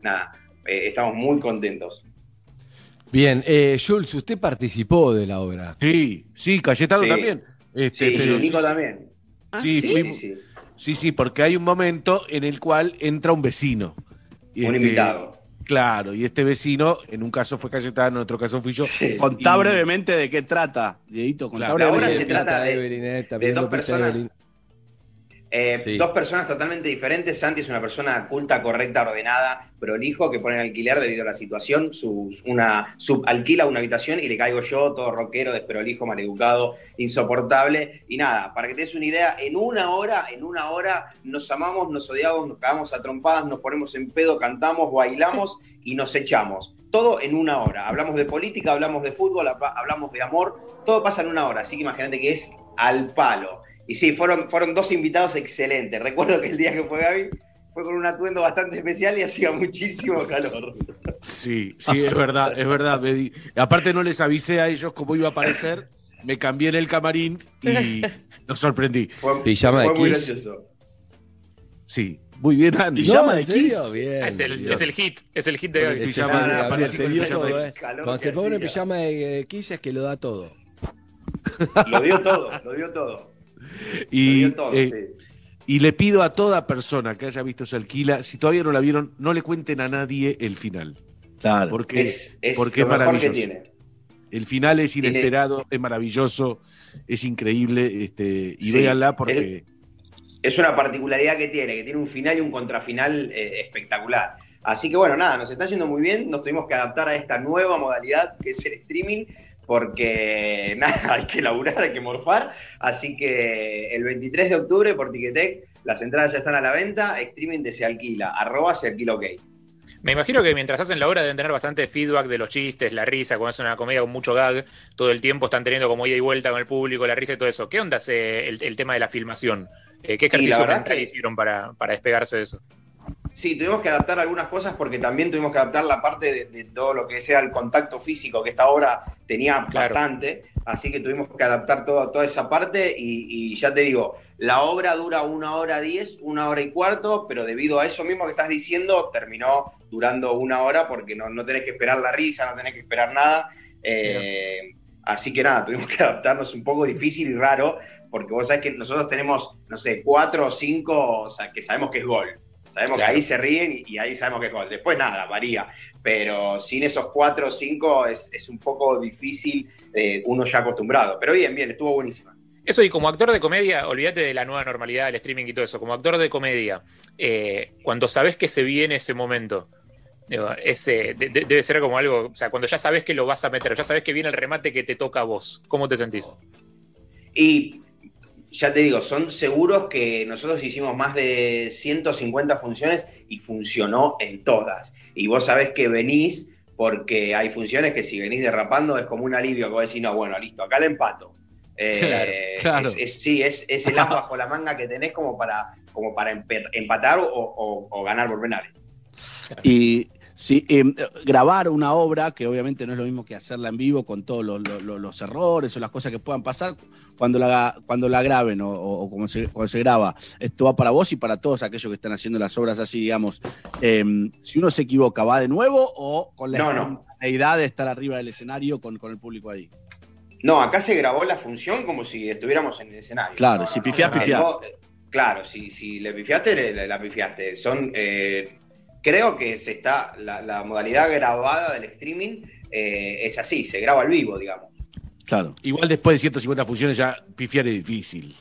nada, eh, estamos muy contentos. Bien, eh, Jules, usted participó de la obra. Sí, sí, Cayetano Sí. también. Este, Sí, pero sí, Nico sí, también. Sí, sí, fuimos- sí, sí. sí, sí, porque hay un momento en el cual entra un vecino. Y Un invitado. Claro, y este vecino, en un caso fue Cayetano, en otro caso fui yo. Contá Y- brevemente de qué trata, Dieguito. Contá Claro. brevemente. Ahora se trata de- Evelyn, eh, está de viendo dos personas. Eh, Sí. Dos personas totalmente diferentes. Santi es una persona culta, correcta, ordenada, prolijo, que pone en alquiler debido a la situación. Su, una, sub- alquila una habitación y le caigo yo, todo rockero, desprolijo, maleducado, insoportable. Y nada, para que te des una idea, en una hora, en una hora nos amamos, nos odiamos, nos cagamos a trompadas, nos ponemos en pedo, cantamos, bailamos y nos echamos. Todo en una hora. Hablamos de política, hablamos de fútbol, habla- hablamos de amor. Todo pasa en una hora. Así que imagínate que es al palo. Y sí, fueron, fueron dos invitados excelentes. Recuerdo que el día que fue Gaby fue con un atuendo bastante especial y hacía muchísimo calor. Sí, sí, es verdad, es verdad. me di- Aparte no les avisé a ellos cómo iba a aparecer, me cambié en el camarín y los sorprendí. Fue, Pijama de fue muy Kiss. gracioso. Sí, muy bien, Andy. Pijama No, de. Kiss. Bien. Es el, bien. es el hit, es el hit de Gaby. Pijama de- con dio el pijama todo, de- eh. calor Cuando se pone pijama de Kiss es que lo da todo. Lo dio todo, lo dio todo. Y, todo, eh, sí. y le pido a toda persona que haya visto Se Alquila, si todavía no la vieron, no le cuenten a nadie el final. Claro. Porque Es, es porque es maravilloso. El final es inesperado, es maravilloso, es increíble. Este, y Sí, véanla porque. Es una particularidad que tiene, que tiene un final y un contrafinal eh, espectacular. Así que bueno, nada, nos está yendo muy bien, nos tuvimos que adaptar a esta nueva modalidad que es el streaming, porque nada, hay que laburar, hay que morfar. Así que el 23 de octubre por Ticketek, las entradas ya están a la venta, streaming de Se Alquila, arroba Se Alquila OK. Me imagino que mientras hacen la obra deben tener bastante feedback de los chistes, la risa, cuando es una comedia con mucho gag, todo el tiempo están teniendo como ida y vuelta con el público, la risa y todo eso. ¿Qué onda ese- el, el tema de la filmación? Eh, ¿Qué ejercicio mental que- hicieron para, para despegarse de eso? Sí, tuvimos que adaptar algunas cosas porque también tuvimos que adaptar la parte de, de todo lo que sea el contacto físico, que esta obra tenía Claro. bastante, así que tuvimos que adaptar todo- toda esa parte y, y ya te digo, la obra dura una hora diez, una hora y cuarto, pero debido a eso mismo que estás diciendo, terminó durando una hora porque no, no tenés que esperar la risa, no tenés que esperar nada. Eh, así que nada, tuvimos que adaptarnos un poco difícil y raro, porque vos sabés que nosotros tenemos, no sé, cuatro o cinco, o sea, que sabemos que es gol. Sabemos Claro. que ahí se ríen y, y ahí sabemos que gol. Después nada, varía. Pero sin esos cuatro o cinco es, es un poco difícil, eh, uno ya acostumbrado. Pero bien, bien, estuvo buenísima. Eso, y como actor de comedia, olvídate de la nueva normalidad, del streaming y todo eso. Como actor de comedia, eh, cuando sabes que se viene ese momento, ese, de- de- debe ser como algo, o sea, cuando ya sabes que lo vas a meter, ya sabes que viene el remate que te toca a vos, ¿cómo te sentís? Y ya te digo, son seguros que nosotros hicimos más de 150 funciones y funcionó en todas. Y vos sabés que venís porque hay funciones que si venís derrapando es como un alivio, que vos decís, no, bueno, listo, acá le empato. Eh, Claro, claro. Es, es- sí, es, es el as bajo la manga que tenés como para, como para empatar o, o- o ganar por penales. Y sí, eh, grabar una obra, que obviamente no es lo mismo que hacerla en vivo con todos los- los errores o las cosas que puedan pasar cuando la, cuando la graben o, o- o como se, cuando se graba. Esto va para vos y para todos aquellos que están haciendo las obras así, digamos. Eh, si uno se equivoca, ¿va de nuevo o con la No, no. espontaneidad de estar arriba del escenario con, con el público ahí? No, acá se grabó la función como si estuviéramos en el escenario. Claro, si pifiás, pifiás. claro, si, si le pifiaste, le- le- la pifiaste. Son, eh, creo que se está, la, la modalidad grabada del streaming eh, es así, se graba al vivo, digamos. Claro. Igual después de 150 funciones ya pifiar es difícil.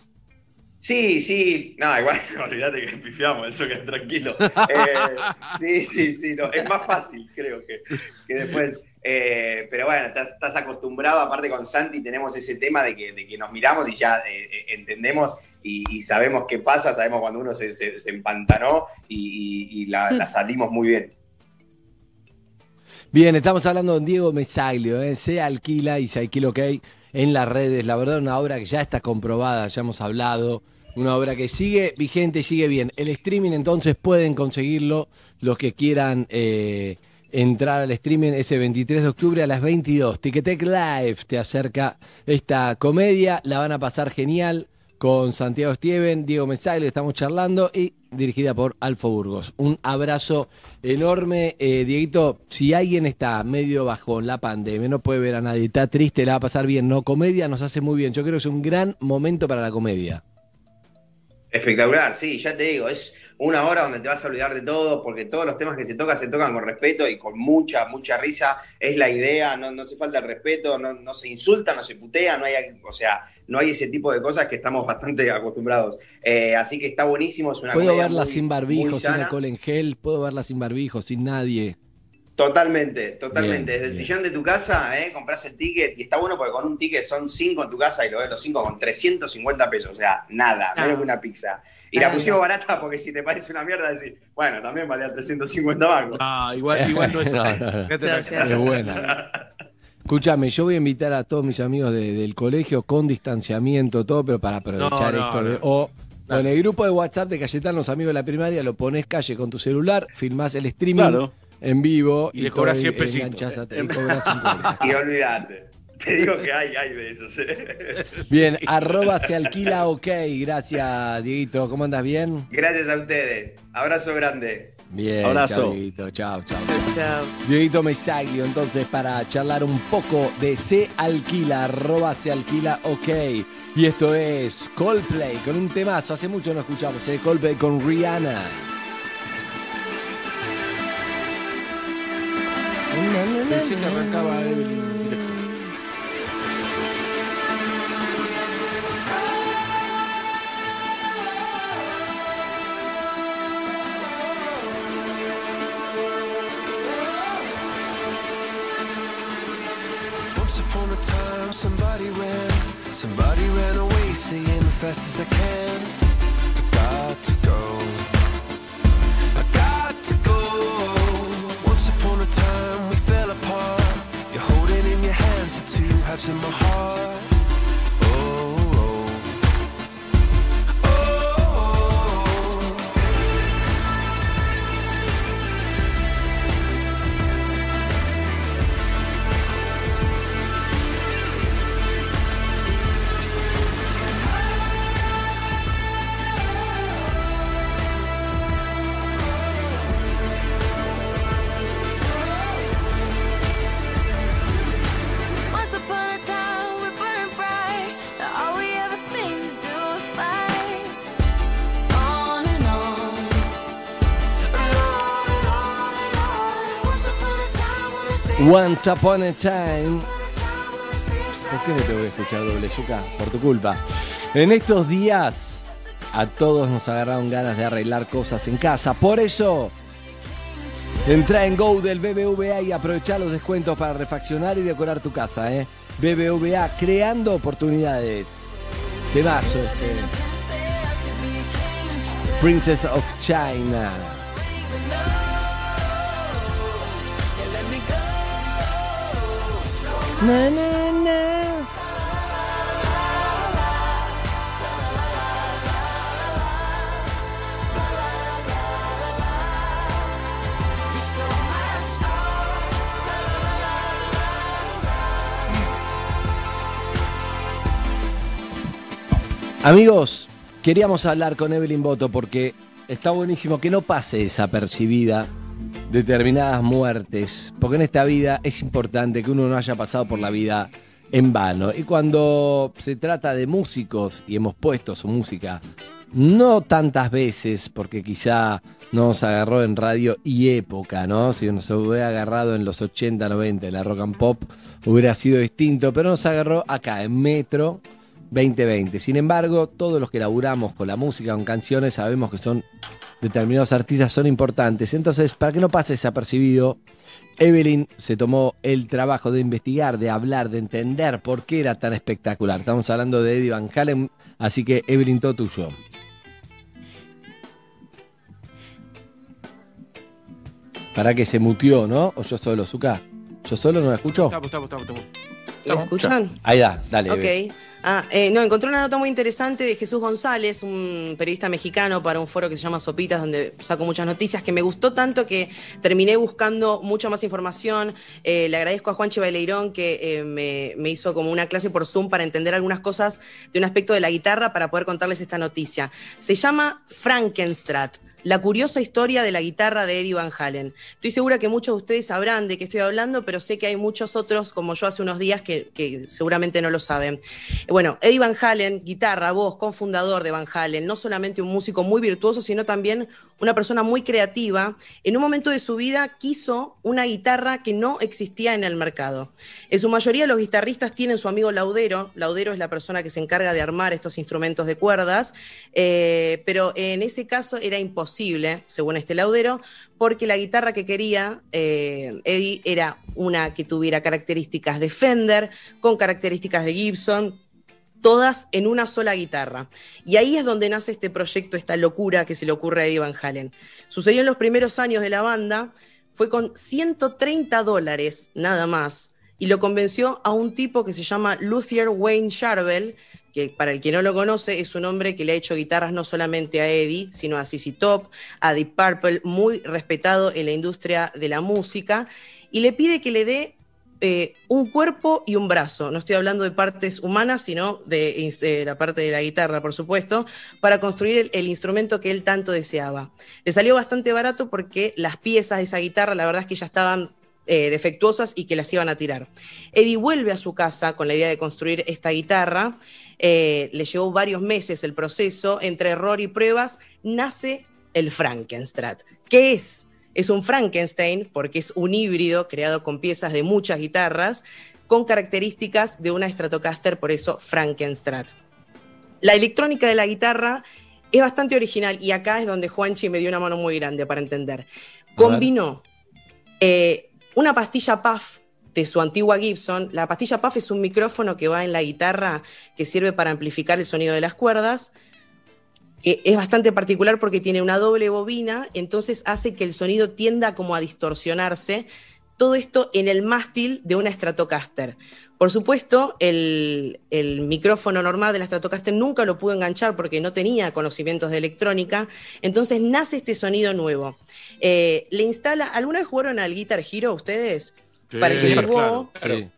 Sí, sí, no, igual, olvídate que pifiamos, eso que tranquilo. Eh, sí, sí, sí, no, es más fácil, creo que, que después. Eh, pero bueno, estás, estás acostumbrado, aparte con Santi tenemos ese tema de que, de que nos miramos y ya eh, eh, entendemos y, y sabemos qué pasa, sabemos cuando uno se, se- se empantanó y, y- y la, la salimos muy bien. Bien, estamos hablando con Diego Mesaglio, ¿eh? se alquila y se alquila ok en las redes. La verdad, una obra que ya está comprobada, ya hemos hablado. Una obra que sigue vigente y sigue bien. El streaming, entonces, pueden conseguirlo los que quieran eh, entrar al streaming ese 23 de octubre a las 22. Ticketek Live te acerca esta comedia, la van a pasar genial con Santiago Stieven, Diego Mesaglio, estamos charlando y dirigida por Alfo Burgos. Un abrazo enorme, eh, Dieguito. Si alguien está medio bajo la pandemia, no puede ver a nadie, está triste, la va a pasar bien, no, comedia nos hace muy bien. Yo creo que es un gran momento para la comedia. Espectacular, sí, ya te digo, es una hora donde te vas a olvidar de todo, porque todos los temas que se tocan se tocan con respeto y con mucha, mucha risa. Es la idea, no, no se falta el respeto, no, no se insulta, no se putea, no hay, o sea, no hay ese tipo de cosas que estamos bastante acostumbrados. Eh, así que está buenísimo, es una Puedo verla muy- sin barbijo, sin alcohol en gel, puedo verla sin barbijo, sin nadie. Totalmente, totalmente. Bien, Desde el sillón de tu casa, eh, compras el ticket y está bueno porque con un ticket son cinco en tu casa y lo ves los cinco con 350 pesos. O sea, nada, Ah. menos que una pizza. Y Ah, la pusimos barata porque si te parece una mierda, decís, bueno, también valía 350 bancos. Ah, igual, igual no es. No, no, no. No, Es buena. Escúchame, yo voy a invitar a todos mis amigos de- del colegio con distanciamiento, todo, pero para aprovechar No, no, esto. de- no. o, en el grupo de WhatsApp de Cayetano, los amigos de la primaria, lo pones calle con tu celular, filmás el streaming Claro. En vivo Y le cobras todo 100 pesitos. enganchás a- y cobras 50. Y olvídate. Te digo que hay, hay de esos. eh. Bien, arroba se alquila ok. Gracias, Dieguito. ¿Cómo andas? ¿Bien? Gracias a ustedes. Abrazo grande. Bien, Abrazo. Dieguito. Chao, chao. Chao. Dieguito Mesaglio, entonces, para charlar un poco de Se Alquila, arroba Se Alquila, ok. Y esto es Coldplay, con un temazo. Hace mucho no escuchamos, ¿eh? Coldplay con Rihanna. Pensé que arrancaba Evelyn directo. Somebody ran, somebody ran away, saying fast as I can. in my heart. Once Upon a Time. ¿Por qué no te voy a escuchar doble yuca? Por tu culpa. En estos días a todos nos agarraron ganas de arreglar cosas en casa. Por eso, entra en Go del BBVA y aprovecha los descuentos para refaccionar y decorar tu casa. ¿eh? BBVA creando oportunidades. Temazo este. Princess of China. Na, na, na. Amigos, queríamos hablar con Evelyn Boto porque está buenísimo que no pase desapercibida determinadas muertes, porque en esta vida es importante que uno no haya pasado por la vida en vano. Y cuando se trata de músicos, y hemos puesto su música, no tantas veces, porque quizá nos agarró en radio y época, ¿no? Si nos hubiera agarrado en los 80, 90 en la rock and pop, hubiera sido distinto, pero nos agarró acá en Metro 2020. Sin embargo, todos los que laburamos con la música, con canciones, sabemos que son determinados artistas son importantes. Entonces, para que no pase desapercibido, Evelyn se tomó el trabajo de investigar, de hablar, de entender por qué era tan espectacular. Estamos hablando de Eddie Van Halen, así que Evelyn, todo tuyo. Para que se mutió, ¿no? O yo solo, Zuka. ¿Yo solo no la escucho? Estamos, estamos, estamos. estamos. ¿Me escuchan? Ahí da, dale. Ok. Ah, eh, no, encontré una nota muy interesante de Jesús González, un periodista mexicano para un foro que se llama Sopitas, donde saco muchas noticias, que me gustó tanto que terminé buscando mucha más información. Eh, le agradezco a Juanchi Baileirón que eh, me, me hizo como una clase por Zoom para entender algunas cosas de un aspecto de la guitarra para poder contarles esta noticia. Se llama Frankenstrat. La curiosa historia de la guitarra de Eddie Van Halen. Estoy segura que muchos de ustedes sabrán de qué estoy hablando, pero sé que hay muchos otros, como yo hace unos días, que, que seguramente no lo saben. Bueno, Eddie Van Halen, guitarra, voz, cofundador de Van Halen, no solamente un músico muy virtuoso, sino también una persona muy creativa, en un momento de su vida quiso una guitarra que no existía en el mercado. En su mayoría los guitarristas tienen su amigo Laudero, Laudero es la persona que se encarga de armar estos instrumentos de cuerdas, eh, pero en ese caso era imposible, según este Laudero, porque la guitarra que quería eh, Eddie era una que tuviera características de Fender, con características de Gibson, todas en una sola guitarra. Y ahí es donde nace este proyecto, esta locura que se le ocurre a Eddie Van Halen. Sucedió en los primeros años de la banda, fue con 130 dólares nada más, y lo convenció a un tipo que se llama Luthier Wayne Sharvel, que para el que no lo conoce es un hombre que le ha hecho guitarras no solamente a Eddie, sino a ZZ Top, a Deep Purple, muy respetado en la industria de la música, y le pide que le dé eh, un cuerpo y un brazo. No estoy hablando de partes humanas, sino de eh, la parte de la guitarra, por supuesto, para construir el, instrumento que él tanto deseaba. Le salió bastante barato porque las piezas de esa guitarra, la verdad es que ya estaban eh, defectuosas y que las iban a tirar. Eddie vuelve a su casa con la idea de construir esta guitarra. Le llevó varios meses el proceso. Entre error y pruebas nace el Frankenstrat. ¿Qué es? Es un Frankenstein porque es un híbrido creado con piezas de muchas guitarras con características de una Stratocaster, por eso Frankenstrat. La electrónica de la guitarra es bastante original y acá es donde Juanchi me dio una mano muy grande para entender. Combinó eh, una pastilla PAF de su antigua Gibson. La pastilla PAF es un micrófono que va en la guitarra que sirve para amplificar el sonido de las cuerdas. Eh, Es bastante particular porque tiene una doble bobina, entonces hace que el sonido tienda como a distorsionarse. Todo esto en el mástil de una Stratocaster. Por supuesto, el, el micrófono normal de la Stratocaster nunca lo pudo enganchar porque no tenía conocimientos de electrónica. Entonces nace este sonido nuevo. Eh, le instala. ¿Alguna vez jugaron al Guitar Hero ustedes? Para no jugó, Sí.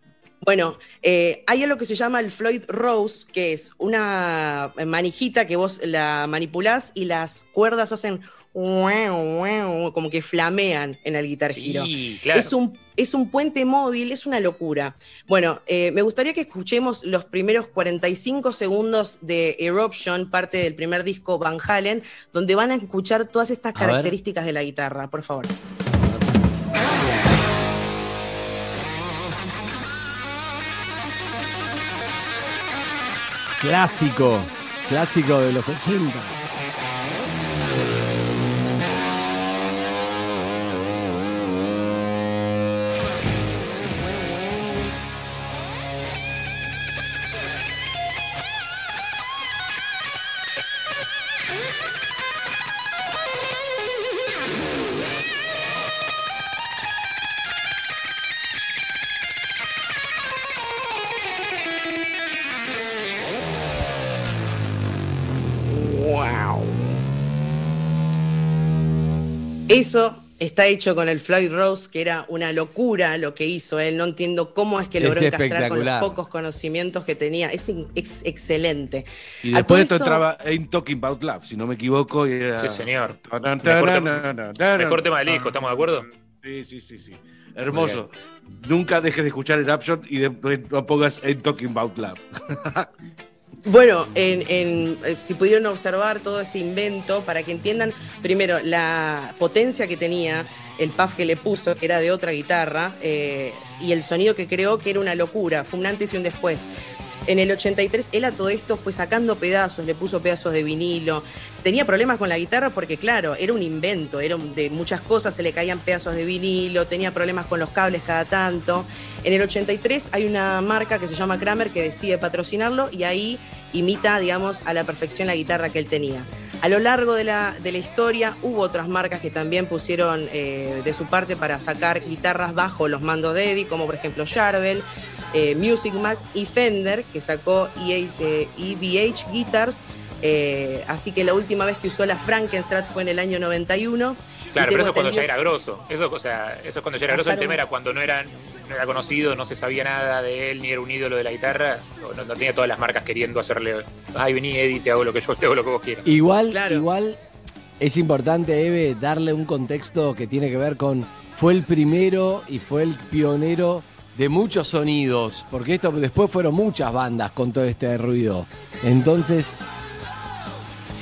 Bueno, eh, hay algo que se llama el Floyd Rose, que es una manijita que vos la manipulás y las cuerdas hacen como que flamean en el Guitar Hero. claro. Es un, es un puente móvil, es una locura. Bueno, eh, me gustaría que escuchemos los primeros 45 segundos de Eruption, parte del primer disco Van Halen, donde van a escuchar todas estas A ver. características de la guitarra, por favor. Clásico, clásico de los 80. Eso está hecho con el Floyd Rose, que era una locura lo que hizo él. No entiendo cómo es que logró Es encastrar con los pocos conocimientos que tenía. Es, in- es excelente. Y después de esto esto- entraba Ain't Talking About Love, si no me equivoco. Y era... Sí, señor. Mejor tema- del disco, ¿estamos de acuerdo? Sí, sí, sí, sí. Hermoso. Nunca dejes de escuchar Eruption y después no pongas Ain't Talking About Love. Bueno, en, en- eh, si pudieron observar todo ese invento, para que entiendan, primero, la potencia que tenía, el puff que le puso, que era de otra guitarra, eh, y el sonido que creó, que era una locura, fue un antes y un después. En el 83, él a todo esto fue sacando pedazos, le puso pedazos de vinilo. Tenía problemas con la guitarra porque, claro, era un invento, era de muchas cosas, se le caían pedazos de vinilo, tenía problemas con los cables cada tanto. En el 83 hay una marca que se llama Kramer que decide patrocinarlo y ahí imita, digamos, a la perfección la guitarra que él tenía. A lo largo de la, de la historia hubo otras marcas que también pusieron eh, de su parte para sacar guitarras bajo los mandos de Eddie, como por ejemplo Charvel, eh, Music Mac y Fender, que sacó EA, eh, EVH Guitars. Eh, así que la última vez que usó la Frankenstrat fue en el año 91. y Claro, pero eso es cuando ya era grosso. Eso, o sea, eso es cuando ya era grosso. El tema era cuando no era, no era conocido, no se sabía nada de él, ni era un ídolo de la guitarra. No, no tenía todas las marcas queriendo hacerle. Ay, vení, Eddie, te hago lo que yo te hago lo que vos quieras. Igual, igual es importante, Eve, darle un contexto que tiene que ver con fue el primero y fue el pionero de muchos sonidos, porque esto después fueron muchas bandas con todo este ruido. Entonces,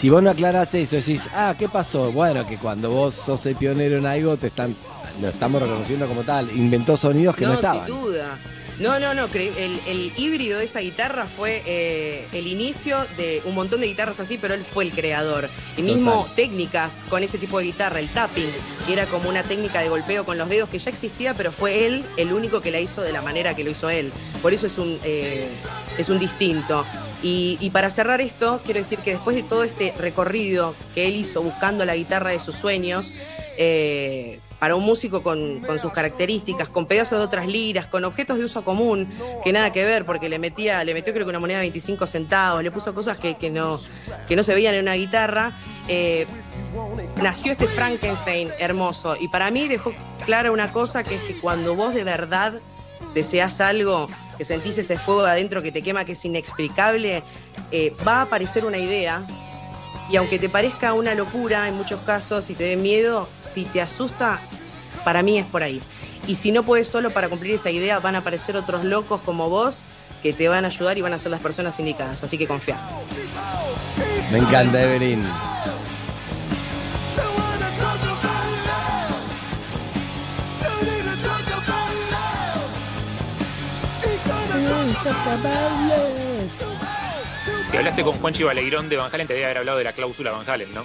si vos no aclarás eso, decís, ah, ¿qué pasó? Bueno, que cuando vos sos el pionero en algo, te están, lo estamos reconociendo como tal. Inventó sonidos que no, estaban. sin duda. No, no, no. El, el híbrido de esa guitarra fue eh, el inicio de un montón de guitarras así, pero él fue el creador. Y mismo Total. técnicas con ese tipo de guitarra, el tapping, que era como una técnica de golpeo con los dedos que ya existía, pero fue él el único que la hizo de la manera que lo hizo él. Por eso es un, eh, es un distinto. Y, para cerrar esto, quiero decir que después de todo este recorrido que él hizo buscando la guitarra de sus sueños, eh, para un músico con, sus características, con pedazos de otras liras, con objetos de uso común, que nada que ver, porque le metía, le metió creo que una moneda de 25 centavos, le puso cosas que, que no, que no se veían en una guitarra. eh, nació este Frankenstein hermoso. Y para mí dejó clara una cosa, que es que cuando vos de verdad deseas algo, que sentís ese fuego de adentro que te quema, que es inexplicable, eh, va a aparecer una idea. Y aunque te parezca una locura en muchos casos y te dé miedo, si te asusta, para mí es por ahí. Y si no puedes solo para cumplir esa idea, van a aparecer otros locos como vos que te van a ayudar y van a ser las personas indicadas. Así que confía. Me encanta, Evelyn. Si hablaste con Juanchi Baleirón de Van Halen, te debe haber hablado de la cláusula Van Halen, ¿no?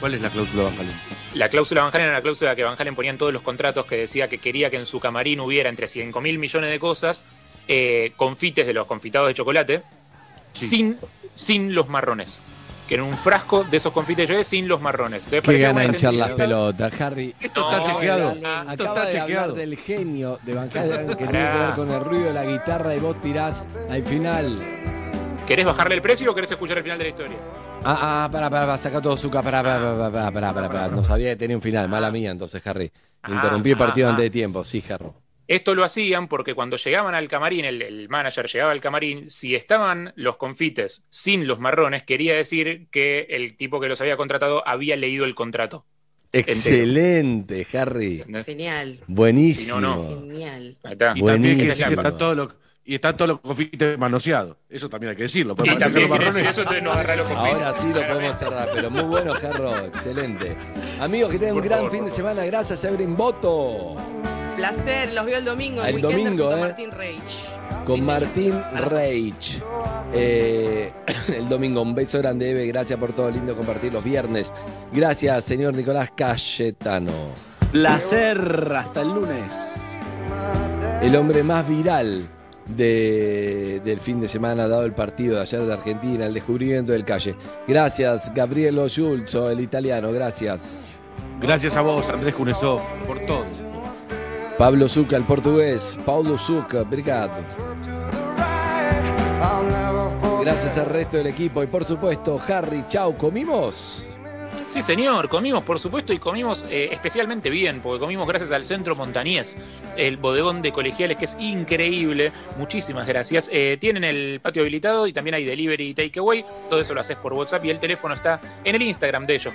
¿Cuál es la cláusula Van Halen? La cláusula Van Halen era la cláusula que Van Halen ponía en todos los contratos que decía que quería que en su camarín hubiera entre 5 mil millones de cosas, eh, confites de los confitados de chocolate, sin, sin los marrones. Que en un frasco de esos confites de sin los marrones. Entonces Qué gana hinchar las pelotas, Harry. Esto está chequeado. Esto está de chequeado. hablar del genio de Van Halen que tiene que ver con el ruido de la guitarra y vos tirás al final. ¿Querés bajarle el precio o querés escuchar el final de la historia? Ah, ah, pará, pará, pará, saca todo azúcar, pará, pará, pará, pará, pará, pará, pará. No sabía que tenía un final, mala mía entonces, Harry. Interrumpí el ah, partido ah. antes de tiempo, sí, Harry. Esto lo hacían porque cuando llegaban al camarín, el, el manager llegaba al camarín, si estaban los confites sin los marrones, quería decir que el tipo que los había contratado había leído el contrato. Excelente, Harry. Genial. Buenísimo. Si no, no. Genial. Ahí está. Y también que decir que están todos los, y están todos los confites manoseados. Eso también hay que decirlo. porque Y para también sacar quiere los decir marrones- eso, entonces no agarra los confites. Ahora sí lo podemos cerrar, pero muy bueno, Jarro, excelente. Amigos, que tengan un gran favor, fin de semana. Gracias, Evelyn Boto. Placer, los veo el domingo, el, El weekend domingo, junto a eh. Martín Reich. con Martín Reich. Eh, el domingo, un beso grande, Eve. Gracias por todo lindo compartir los viernes. Gracias, señor Nicolás Cayetano. Placer, hasta el lunes. El hombre más viral de- del fin de semana, dado el partido de ayer de Argentina, el descubrimiento del calle. Gracias, Gabrielo Schulzo, el italiano, gracias. Gracias a vos, Andrés Kunesov, por todo. Pablo Zucca, el portugués. Paulo Zucca, obrigado. Gracias al resto del equipo y por supuesto, Harry, chau, ¿comimos? Sí, señor, comimos, por supuesto, y comimos eh, especialmente bien, porque comimos gracias al Centro Montañés, el bodegón de colegiales, que es increíble. Muchísimas gracias. Eh, tienen el patio habilitado y también hay delivery y takeaway. Todo eso lo haces por WhatsApp y el teléfono está en el Instagram de ellos,